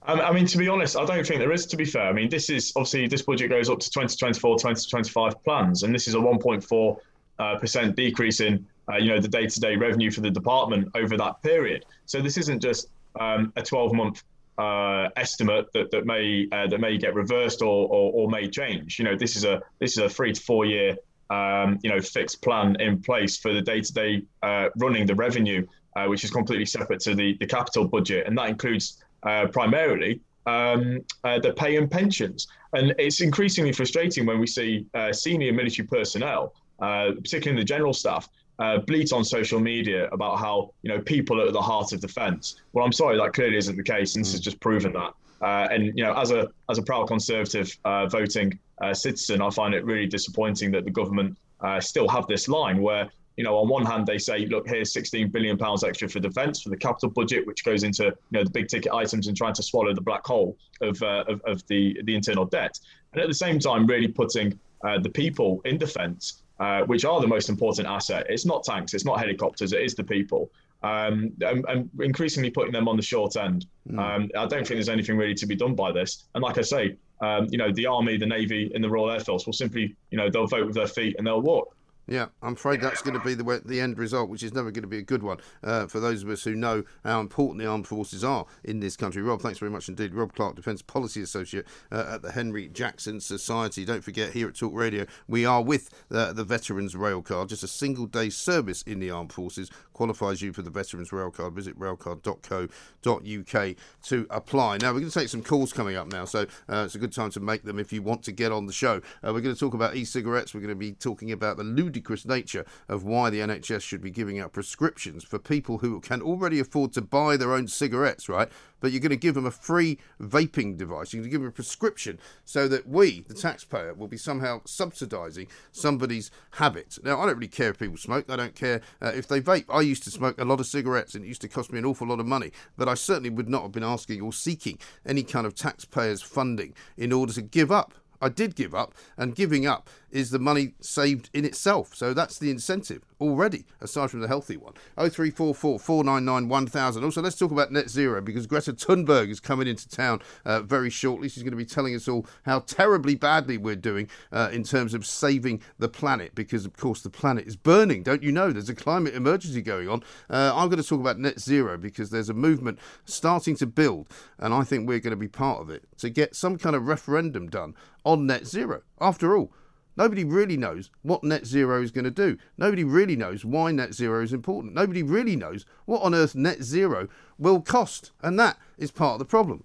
I mean, to be honest, I don't think there is. To be fair, I mean, this is obviously this budget goes up to 2024, 2025 plans, and this is a 1.4 uh, percent decrease in uh, you know the day-to-day revenue for the department over that period. So this isn't just um, a 12-month uh, estimate that that may uh, that may get reversed or, or, or may change. You know, this is a this is a three to four year um, you know fixed plan in place for the day-to-day uh, running the revenue, uh, which is completely separate to the the capital budget, and that includes uh, primarily um, uh, the pay and pensions. And it's increasingly frustrating when we see uh, senior military personnel, particularly in the general staff, uh, bleat on social media about how you know people are at the heart of defence. Well, I'm sorry, that clearly isn't the case, and this has mm. just proven that. Uh, and you know, as a as a proud Conservative uh, voting uh, citizen, I find it really disappointing that the government uh, still have this line where you know, on one hand they say, look, here's 16 billion pounds extra for defence for the capital budget, which goes into you know the big ticket items and trying to swallow the black hole of uh, of, of, the the internal debt, and at the same time really putting the people in defence uh, which are the most important asset. It's not tanks, it's not helicopters, it is the people. Um, and, and, increasingly putting them on the short end. Mm. Um, I don't think there's anything really to be done by this. And like I say, um, you know, the army, the navy, and the Royal Air Force will simply, you know, they'll vote with their feet and they'll walk. Yeah, I'm afraid that's going to be the the end result, which is never going to be a good one uh, for those of us who know how important the armed forces are in this country. Rob, thanks very much indeed. Rob Clark, Defence Policy Associate uh, at the Henry Jackson Society. Don't forget, here at Talk Radio, we are with uh, the Veterans Rail Card. Just a single day service in the armed forces qualifies you for the Veterans Rail Card. Visit railcard.co.uk to apply. Now, we're going to take some calls coming up now, so uh, it's a good time to make them if you want to get on the show. Uh, we're going to talk about e cigarettes. We're going to be talking about the ludicrous nature of why the NHS should be giving out prescriptions for people who can already afford to buy their own cigarettes, right? But you're going to give them a free vaping device. You're going to give them a prescription so that we, the taxpayer, will be somehow subsidising somebody's habits. Now, I don't really care if people smoke. I don't care uh, if they vape. I used to smoke a lot of cigarettes and it used to cost me an awful lot of money. But I certainly would not have been asking or seeking any kind of taxpayers' funding in order to give up I did give up, and giving up is the money saved in itself. So that's the incentive already, aside from the healthy one. 0344 499 1000. Also, let's talk about net zero because Greta Thunberg is coming into town uh, very shortly. She's going to be telling us all how terribly badly we're doing uh, in terms of saving the planet because, of course, the planet is burning. Don't you know? There's a climate emergency going on. Uh, I'm going to talk about net zero because there's a movement starting to build, and I think we're going to be part of it to get some kind of referendum done on net zero. After all, Nobody really knows what net zero is going to do. Nobody really knows why net zero is important. Nobody really knows what on earth net zero will cost. And that is part of the problem.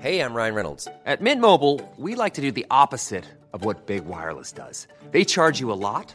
Hey, I'm Ryan Reynolds. At Mint Mobile, we like to do the opposite of what Big Wireless does. They charge you a lot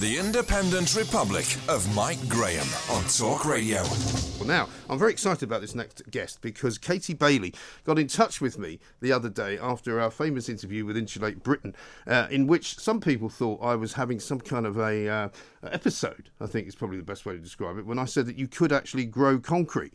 The Independent Republic of Mike Graham on Talk Radio. Well, now, I'm very excited about this next guest because Katie Bailey got in touch with me the other day after our famous interview with Insulate Britain, uh, in which some people thought I was having some kind of a uh, episode, I think is probably the best way to describe it, when I said that you could actually grow concrete.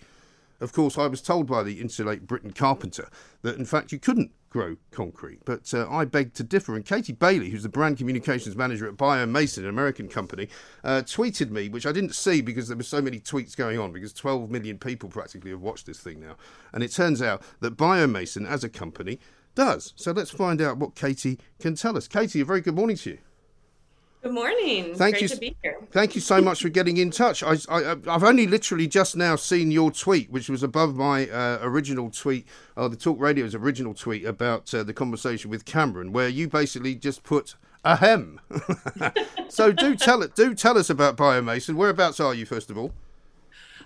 Of course, I was told by the Insulate Britain carpenter that in fact you couldn't grow concrete, but uh, I beg to differ. And Katie Bailey, who's the brand communications manager at Biomason, an American company, uh, tweeted me, which I didn't see because there were so many tweets going on, because 12 million people practically have watched this thing now. And it turns out that Biomason, as a company, does. So let's find out what Katie can tell us. Katie, a very good morning to you. Good morning. Thank Great you. to be here. Thank you so much for getting in touch. I, I, I've only literally just now seen your tweet, which was above my uh, original tweet, uh, the Talk Radio's original tweet about uh, the conversation with Cameron, where you basically just put ahem. so do tell it. Do tell us about Biomason. Whereabouts are you, first of all?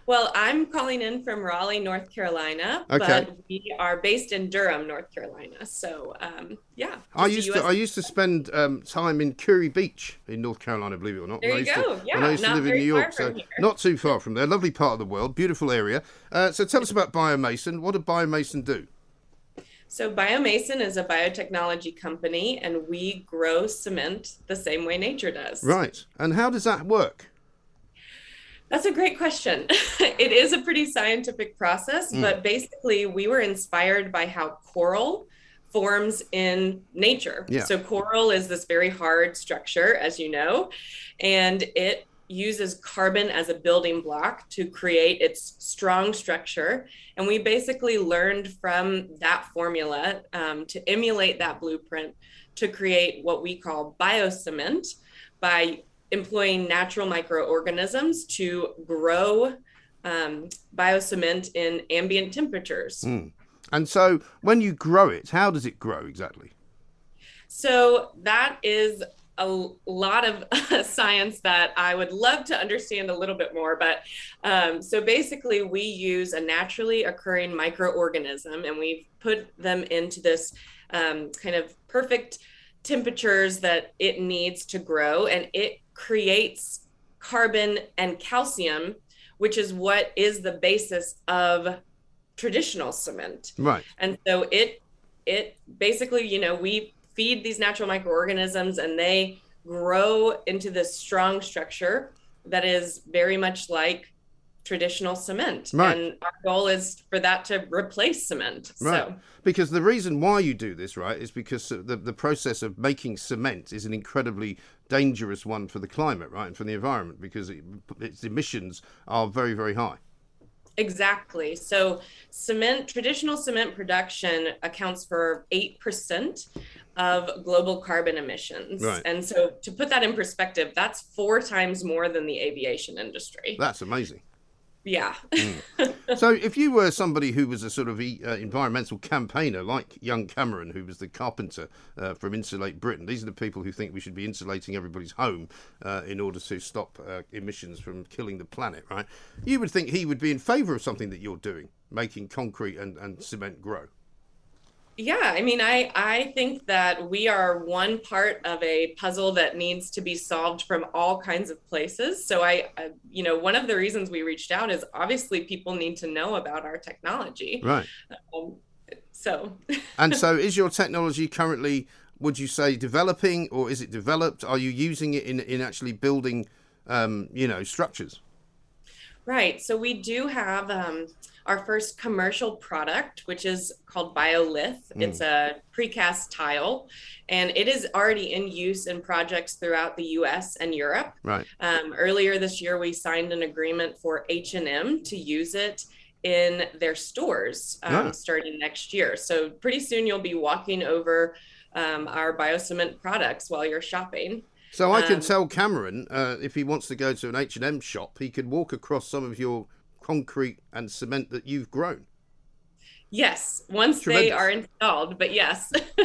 Well, I'm calling in from Raleigh, North Carolina, Okay. but we are based in Durham, North Carolina. So, um, yeah. I used to I used to spend um, time in Kure Beach in North Carolina, believe it or not. There you I used go. To, Yeah, I used to not live in New York, so here. not too far from there. Lovely part of the world, beautiful area. Uh, so tell us about Biomason. What did Biomason do? So, Biomason is a biotechnology company, and we grow cement the same way nature does. Right. And how does that work? That's a great question. it is a pretty scientific process, Mm. but basically, we were inspired by how coral forms in nature. Yeah. So, coral is this very hard structure, as you know, and it uses carbon as a building block to create its strong structure. And we basically learned from that formula um, to emulate that blueprint to create what we call biocement by employing natural microorganisms to grow um, biocement in ambient temperatures. Mm. And so when you grow it, how does it grow exactly? So that is a lot of science that I would love to understand a little bit more. But um, so basically, we use a naturally occurring microorganism and we've put them into this um, kind of perfect temperatures that it needs to grow, and it creates carbon and calcium, which is what is the basis of traditional cement. Right. And so it it basically, you know, we feed these natural microorganisms and they grow into this strong structure that is very much like traditional cement. Right. And our goal is for that to replace cement. Right. So Because the reason why you do this, right, is because the, the process of making cement is an incredibly dangerous one for the climate, right, and for the environment because it, its emissions are very, very high. Exactly. So, cement, traditional cement production accounts for 8% of global carbon emissions. Right. And so, to put that in perspective, that's four times more than the aviation industry. That's amazing. Yeah. so, if you were somebody who was a sort of uh, environmental campaigner like young Cameron, who was the carpenter uh, from Insulate Britain, these are the people who think we should be insulating everybody's home uh, in order to stop uh, emissions from killing the planet, right? You would think he would be in favour of something that you're doing, making concrete and, and cement grow. Yeah, I mean, I I think that we are one part of a puzzle that needs to be solved from all kinds of places. So I, I you know, one of the reasons we reached out is obviously people need to know about our technology. Right. Um, so And so, is your technology currently, would you say, developing or is it developed? Are you using it in, in actually building, um, you know, structures? Right. So we do have um, our first commercial product, which is called BioLith. It's a precast tile, and it is already in use in projects throughout the U.S. and Europe. Right. Um, earlier this year, we signed an agreement for H&M to use it in their stores um, Ah. starting next year. So pretty soon you'll be walking over um, our biocement products while you're shopping. So I can Um, tell Cameron uh, if he wants to go to an H and M shop, he could walk across some of your concrete and cement that you've grown. Yes, once they are installed, but yes.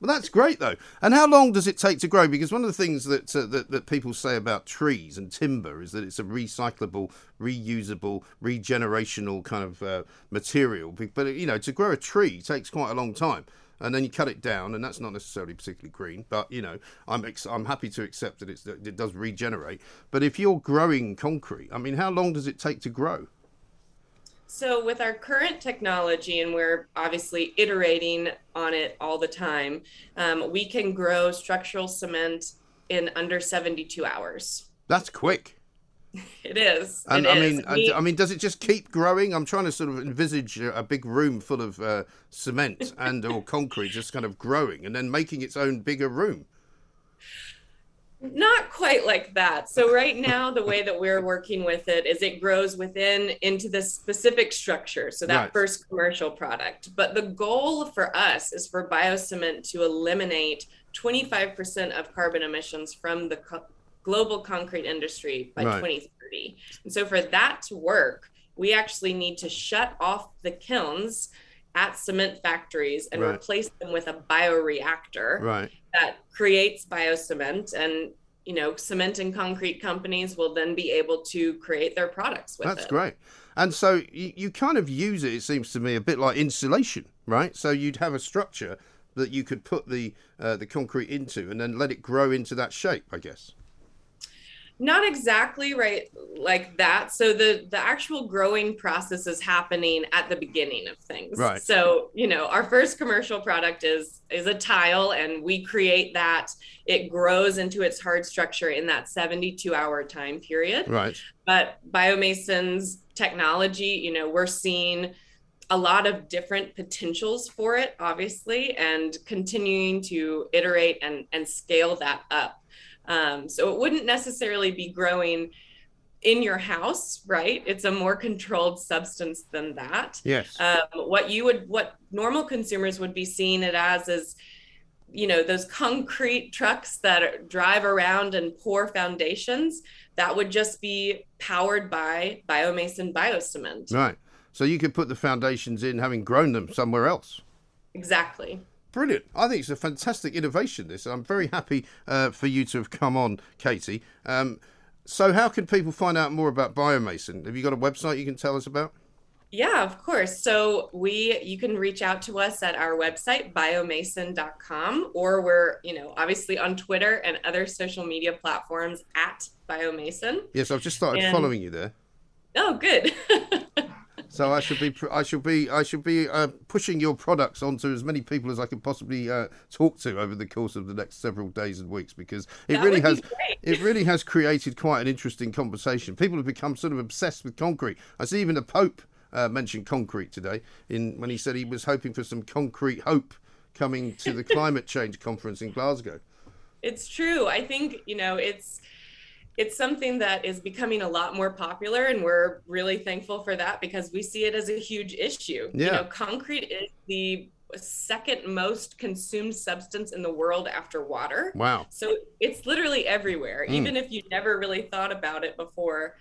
Well, that's great though. And how long does it take to grow? Because one of the things that uh, that, that people say about trees and timber is that it's a recyclable, reusable, regenerational kind of uh, material. But you know, to grow a tree takes quite a long time. And then you cut it down, and that's not necessarily particularly green. But you know, I'm ex- I'm happy to accept that it's that it does regenerate. But if you're growing concrete, I mean, how long does it take to grow? So, with our current technology, and we're obviously iterating on it all the time, um, we can grow structural cement in under 72 hours. That's quick. It is. And it I is. mean, We- I, I mean, does it just keep growing? I'm trying to sort of envisage a, a big room full of uh, cement and or concrete, just kind of growing and then making its own bigger room. Not quite like that. So right now, the way that we're working with it is it grows within into the specific structure. So that Right. first commercial product. But the goal for us is for biocement to eliminate 25% of carbon emissions from the co- global concrete industry by Right. 2030. And so for that to work, we actually need to shut off the kilns at cement factories and Right. replace them with a bioreactor Right. that creates biocement and you know cement and concrete companies will then be able to create their products with it. That's it great. And so you, you kind of use it, it seems to me, a bit like insulation, right? So you'd have a structure that you could put the uh, the concrete into and then let it grow into that shape, I guess. Not exactly right like that. So the the actual growing process is happening at the beginning of things. Right. so you know our first commercial product is is a tile and we create that. It grows into its hard structure in that 72 hour time period. Right. but biomason's technology you know we're seeing a lot of different potentials for it obviously and continuing to iterate and and scale that up um, so it wouldn't necessarily be growing in your house right it's a more controlled substance than that Yes. um, what you would what normal consumers would be seeing it as is you know those concrete trucks that drive around and pour foundations that would just be powered by biomason biocement Right. So you could put the foundations in having grown them somewhere else. exactly Brilliant. I think it's a fantastic innovation, this. I'm very happy uh, for you to have come on, Katie. Um, so, how can people find out more about Biomason? Have you got a website you can tell us about? Yeah, of course. So we you can reach out to us at our website biomason.com or we're, you know, obviously on Twitter and other social media platforms at biomason. Yes, I've just started And- following you there. Oh, good. So I should be, I should be, I should be uh, pushing your products onto as many people as I can possibly uh, talk to over the course of the next several days and weeks, because it That really has, it really has created quite an interesting conversation. People have become sort of obsessed with concrete. I see even the Pope uh, mentioned concrete today in when he said he was hoping for some concrete hope coming to the climate change conference in Glasgow. It's true. I think, you know, it's it's something that is becoming a lot more popular and we're really thankful for that because we see it as a huge issue. You Yeah. know, concrete is the second most consumed substance in the world after water. Wow. So it's literally everywhere. Mm. Even if you never really thought about it before,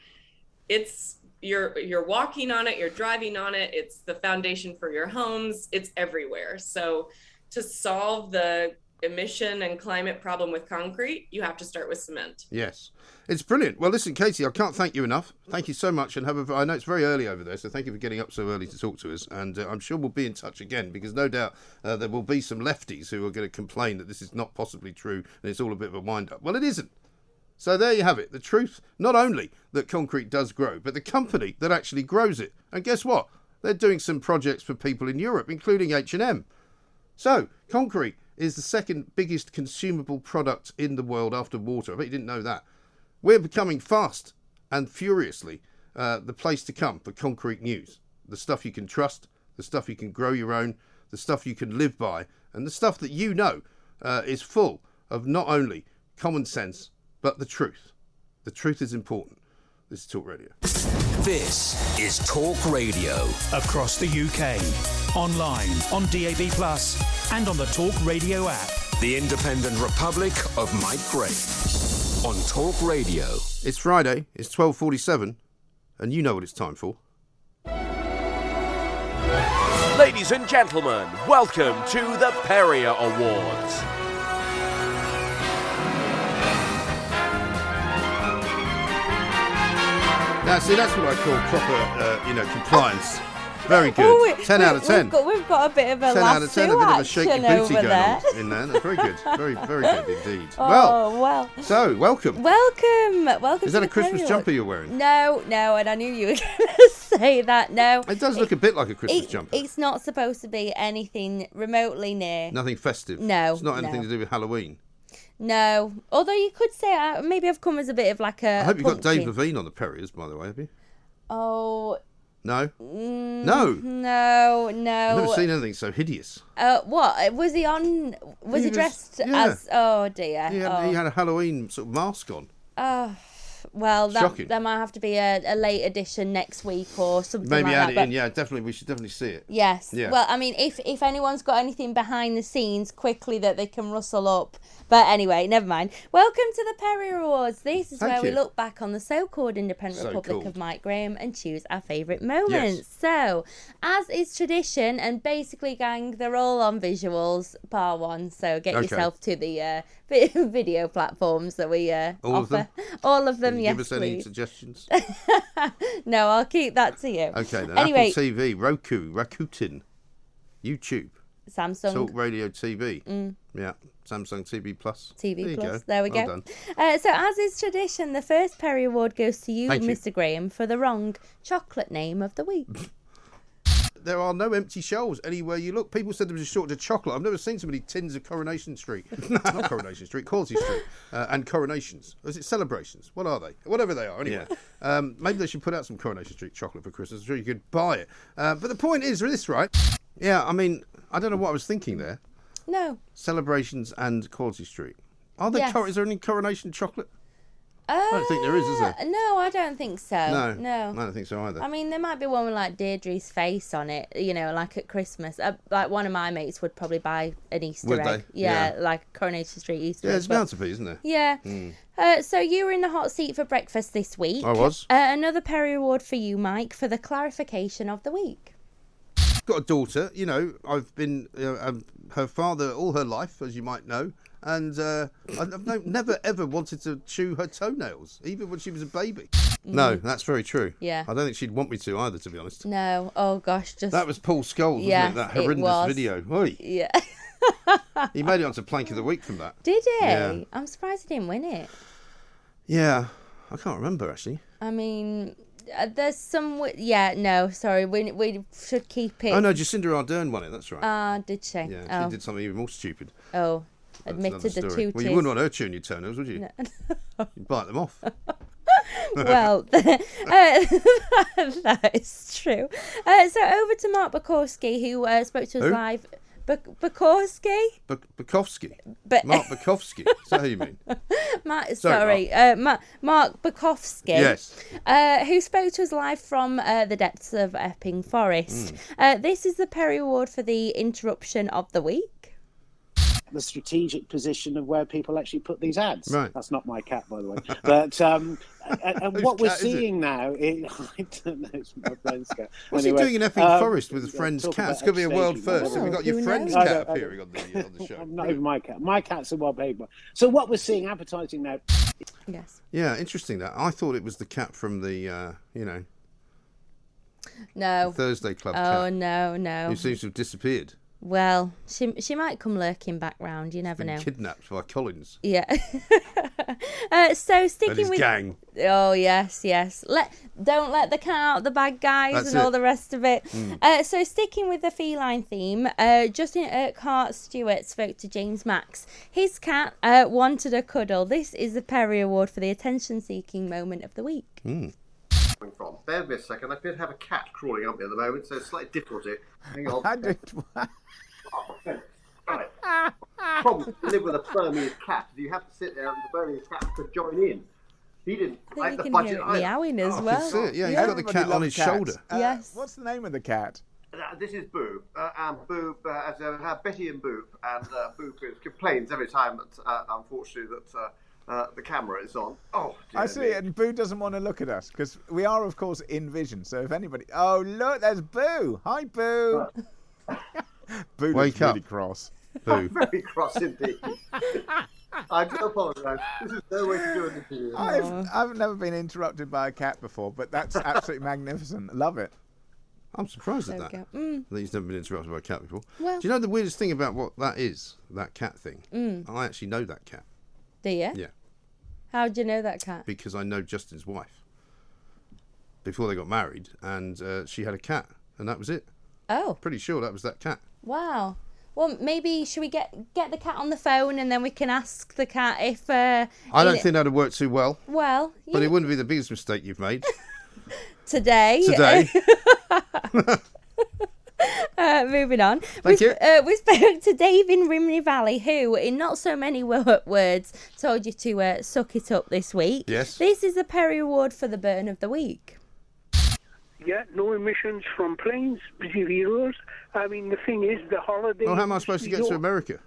it's you're you're walking on it, you're driving on it, it's the foundation for your homes, it's everywhere. So to solve the emission and climate problem with concrete, you have to start with cement. Yes, it's brilliant. Well, listen, Katie, I can't thank you enough. Thank you so much, and have a. I know it's very early over there, so thank you for getting up so early to talk to us. And uh, I'm sure we'll be in touch again because no doubt uh, there will be some lefties who are going to complain that this is not possibly true and it's all a bit of a wind up. Well, it isn't. So there you have it. The truth, not only that concrete does grow, but the company that actually grows it. And guess what? They're doing some projects for people in Europe, including H&M. So, concrete is the second biggest consumable product in the world after water. I bet you didn't know that. We're becoming fast and furiously uh, the place to come for concrete news. The stuff you can trust, the stuff you can grow your own, the stuff you can live by, and the stuff that you know uh, is full of not only common sense, but the truth. The truth is important. This is Talk Radio. This is Talk Radio. Across the UK. Online, on DAB, Plus, and on the Talk Radio app. The Independent Republic of Mike Gray. On Talk Radio. It's Friday, it's 12.47, and you know what it's time for. Ladies and gentlemen, welcome to the Perrior Awards. Now, see, that's what I call proper, uh, you know, compliance. Very good. Oh, we- 10 we- out of 10. We've got, we've got a bit of a 10 out of 10, a bit of a shaky booty going there. on in there. That's very good. Very, very good indeed. Oh, well, well. so welcome. Welcome, welcome. Is that a Christmas jumper you're wearing? No, no, and I knew you were going to say that. No, It does look a bit like a Christmas it- jumper. It's not supposed to be anything remotely near. Nothing festive. No, It's not anything no. to do with Halloween. No, although you could say uh, maybe I've come as a bit of like a. I hope you've got Dave Levine on the Perriers, by the way, have you? Oh No? mm, No. no, no. I've never seen anything so hideous. Uh, what was he on? Was He he, was- dressed yeah. as? Oh dear. He had, oh. he had a Halloween sort of mask on. Oh, well, that, Shocking. that might have to be a, a late edition next week or something Maybe like add that. it but- in. Yeah, definitely. We should definitely see it. Yes. Yeah. Well, I mean, if if anyone's got anything behind the scenes quickly that they can rustle up. But anyway, never mind. Welcome to the Perrior Awards. This is Thank where we look back on the so-called Independent So Republic cool. of Mike Graham and choose our favourite moments. So, as is tradition, and basically, gang, they're all on visuals, par one. So get Okay. yourself to the uh, video platforms that we uh, All of offer. them? All of them, you yes, give us any please. suggestions? no, I'll keep that to you. Okay, then. Anyway, Apple TV, Roku, Rakuten, YouTube, Samsung. Talk Radio TV. Yeah, Samsung TV Plus. TV there Plus. Go. There we Well go. done. Uh, so, as is tradition, the first Perrior Award goes to you, Thank you. Mr. Graham, for the wrong chocolate name of the week. There are no empty shelves anywhere you look. People said there was a shortage of chocolate. I've never seen so many tins of Coronation Street. Not Coronation Street, Quality Street. Uh, and Coronations. Or is it Celebrations? What are they? Whatever they are, anyway. Um, maybe they should put out some Coronation Street chocolate for Christmas. I'm sure you could buy it. Uh, but the point is this, right? Yeah, I mean, I don't know what I was thinking there. No. Celebrations and Quality Street. Are there Yes. cor- is there any Coronation chocolate? I don't think there is, is there? No, I don't think so. no. No. I don't think so either. I mean, there might be one with like Deirdre's face on it, you know, like at Christmas. Uh, like one of my mates would probably buy an Easter Would egg. they? Yeah, Yeah. like Coronation Street Easter yeah, egg. there's bound to be, isn't there? Yeah. Mm. Uh, so you were in the hot seat for breakfast this week. I was. Uh, another Perrior Award for you, Mike, for the clarification of the week. Got a daughter. You know, I've been uh, um, her father all her life, as you might know, and uh, I've no, never ever wanted to chew her toenails, even when she was a baby. No, that's very true. Mm-hmm. Yeah. I don't think she'd want me to either, to be honest. No. Oh gosh, just That was Paul Scholes, wasn't Yes, it? That it horrendous was. video. Oi. Yeah. He made it onto Plank of the Week from that. Did he? Yeah. I'm surprised he didn't win it. Yeah, I can't remember actually. I mean, uh, there's some. w- Yeah, no, sorry. We we should keep it. Oh no, Jacinda Ardern won it. That's right. Ah, did she? yeah, oh. she did something even more stupid. Oh, That's admitted the two Well, you wouldn't want her chewing your toenails, would you? You'd bite them off. well, uh, that is true. Uh, so over to Mark Bukowski, who uh, spoke to us Who? live. Buk- Bukowski? Buk- Bukowski. But- Mark Bukowski. Is that who you mean? Mark, Sorry, sorry, uh, Ma- Mark Bukowski. Yes. Uh, who spoke to us live from uh, the depths of Epping Forest. Uh, this is the Perrior Award for the interruption of the week. The strategic position of where people actually put these ads. Right. That's not my cat, by the way. But um, and, and what we're cat is it? seeing now, is, I don't know, it's my friend's cat. What's Anyway, he doing in Epping um, Forest with a friend's cat? It's going to be a world upstaging, first. Have we whatever. got your friend's knows? Cat don't- appearing on the, on the show? Not even my cat. My cat's a well behaved one. So what we're seeing advertising now. Yes. Yeah, interesting that. I thought it was the cat from the, uh, you know, No. Thursday Club Oh cat no, no. who seems to have disappeared. Well, she she might come lurking back round. You never know. kidnapped by Collins Yeah. uh, so sticking with gang. oh yes, yes. Let don't let the cat out the bad guys That's and all the rest of it. Mm. Uh, so sticking with the feline theme, uh, Justin Urquhart Stewart spoke to James Max. His cat uh, wanted a cuddle. This is the Perrior Award for the attention-seeking moment of the week. Mm. Coming from. Bear with me a second. I appear to have a cat crawling up me at the moment, so it's slightly difficulty. Hang on. Oh, okay. Right. Problem live with a Burmese cat you have to sit there and the Burmese cat could join in. He didn't. I like the can budget hear it either. meowing as Oh, well. That's it. Yeah, he's Yeah. got the cat on his shoulder. yes. What's the name of the cat? Uh, this is Boo, uh, and Boo, uh, as uh, have Betty and Boop, and uh, Boop complains every time that, uh, unfortunately, that uh, uh, the camera is on. Oh, dear I see, me. and Boo doesn't want to look at us because we are, of course, in vision. So if anybody, oh look, there's Boo. Hi, Boo. Boo Wake looks really cross. Boo. Very cross indeed. I do apologise. This is no way to do an interview. I've, I've never been interrupted by a cat before, but that's absolutely magnificent. Love it. I'm surprised at that. we go. Mm. That he's never been interrupted by a cat before. Well- Do you know the weirdest thing about what that is? That cat thing. Mm. I actually know that cat. Do you? Yeah, How do you know that cat? because I know Justin's wife. Before they got married, and uh, she had a cat, and that was it. Oh, Pretty sure that was that cat. wow. Well, maybe should we get get the cat on the phone and then we can ask the cat if. Uh, I don't in- think that'd work too well, Well, but you- it wouldn't be the biggest mistake you've made today. today. Uh, moving on. Thank we, you. Uh, we spoke to Dave in Rhymney Valley, who, in not so many words, told you to uh, suck it up this week. Yes. This is the Perrior Award for the burn of the week. Yeah, no emissions from planes, zeros. I mean, the thing is, the holiday. well, how am I supposed to get to America?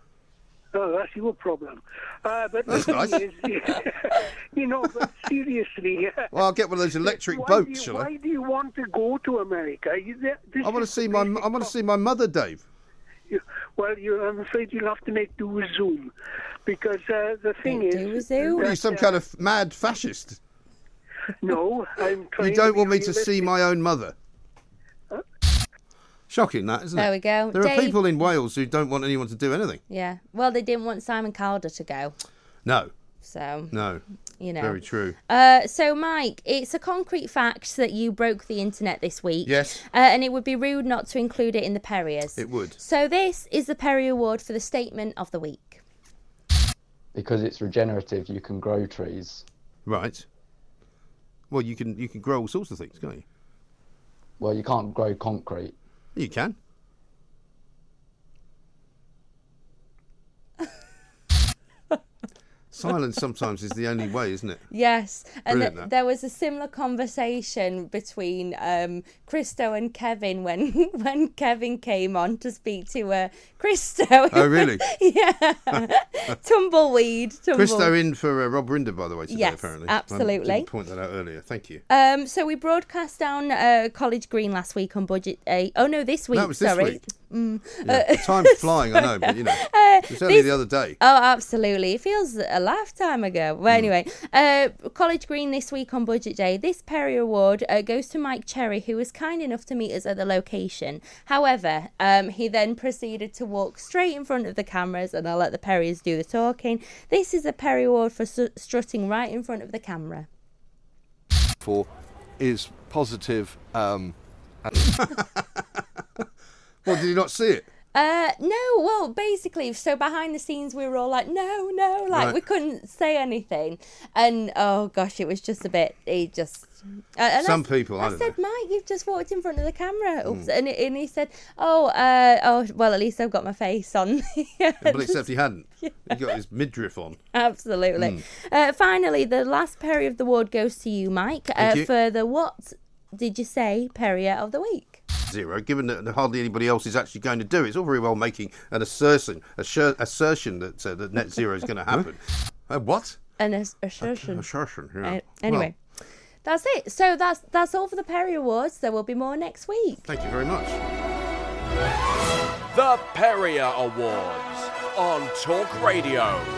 Oh, that's your problem. Uh, but That's the nice. thing is, you know, but seriously. uh, Well, I'll get one of those electric why boats, you, shall Why I? do you want to go to America? You, this I want to see my I want to see my mother, Dave. You, well, you, I'm afraid you'll have to make do with Zoom, because uh, the thing is, What are you, that, some uh, kind of mad fascist? no, I'm trying. You don't to want me to see my own mother. Shocking, that isn't it? There we go. There are people in Wales who don't want anyone to do anything. Yeah. Well, they didn't want Simon Calder to go. No, So, no. you know. Very true. Uh, so, Mike, it's a concrete fact that you broke the internet this week. Yes. Uh, and it would be rude not to include it in the Perriors. It would. So, this is the Perrior Award for the statement of the week. because it's regenerative, you can grow trees. Right. Well, you can you can grow all sorts of things, can't you? Well, you can't grow concrete. You can. Silence sometimes is the only way, isn't it? Yes, and th- there was a similar conversation between um, Christo and Kevin when when Kevin came on to speak to uh, Christo. Oh, really? yeah, tumbleweed. Tumble. Christo in for uh, Rob Rinder, by the way, today, Yes, apparently. Absolutely. didn't point that out earlier. Thank you. Um, so we broadcast down uh, College Green last week on Budget Day. Oh no, this week. That was this sorry. week. Mm. Yeah, Uh, time's flying, I know, but you know, Uh, it's only this- the other day. Oh, absolutely. It feels a lifetime ago. Well, anyway, uh, College Green this week on Budget Day. This Perrior Award uh, goes to Mike Cherry, who was kind enough to meet us at the location. However, um, he then proceeded to walk straight in front of the cameras, and I'll let the Perriors do the talking. This is a Perry Award for strutting right in front of the camera. for is positive. Um, Well, did you not see it? Uh, no, well, basically, so behind the scenes, we were all like, no, no, like Right. we couldn't say anything, and oh gosh, it was just a bit. He just. Uh, Some I, people, I I said, Mike, you've just walked in front of the camera. Oops. and, and he said, oh, uh, oh, well, at least I've got my face on. But except he hadn't. He got his midriff on. Absolutely. Mm. Uh, finally, the last Perry of the Ward goes to you, Mike, uh, you. for the what did you say Perrier of the week? Zero, given that hardly anybody else is actually going to do it. It's all very well making an assertion, assur- assertion that uh, that net zero is going to happen. uh, what? An ass- assertion. Assertion. Yeah. Uh, anyway, that's it. So that's that's all for the Perrior Awards. There will be more next week. Thank you very much. The Perrior Awards on Talk Radio.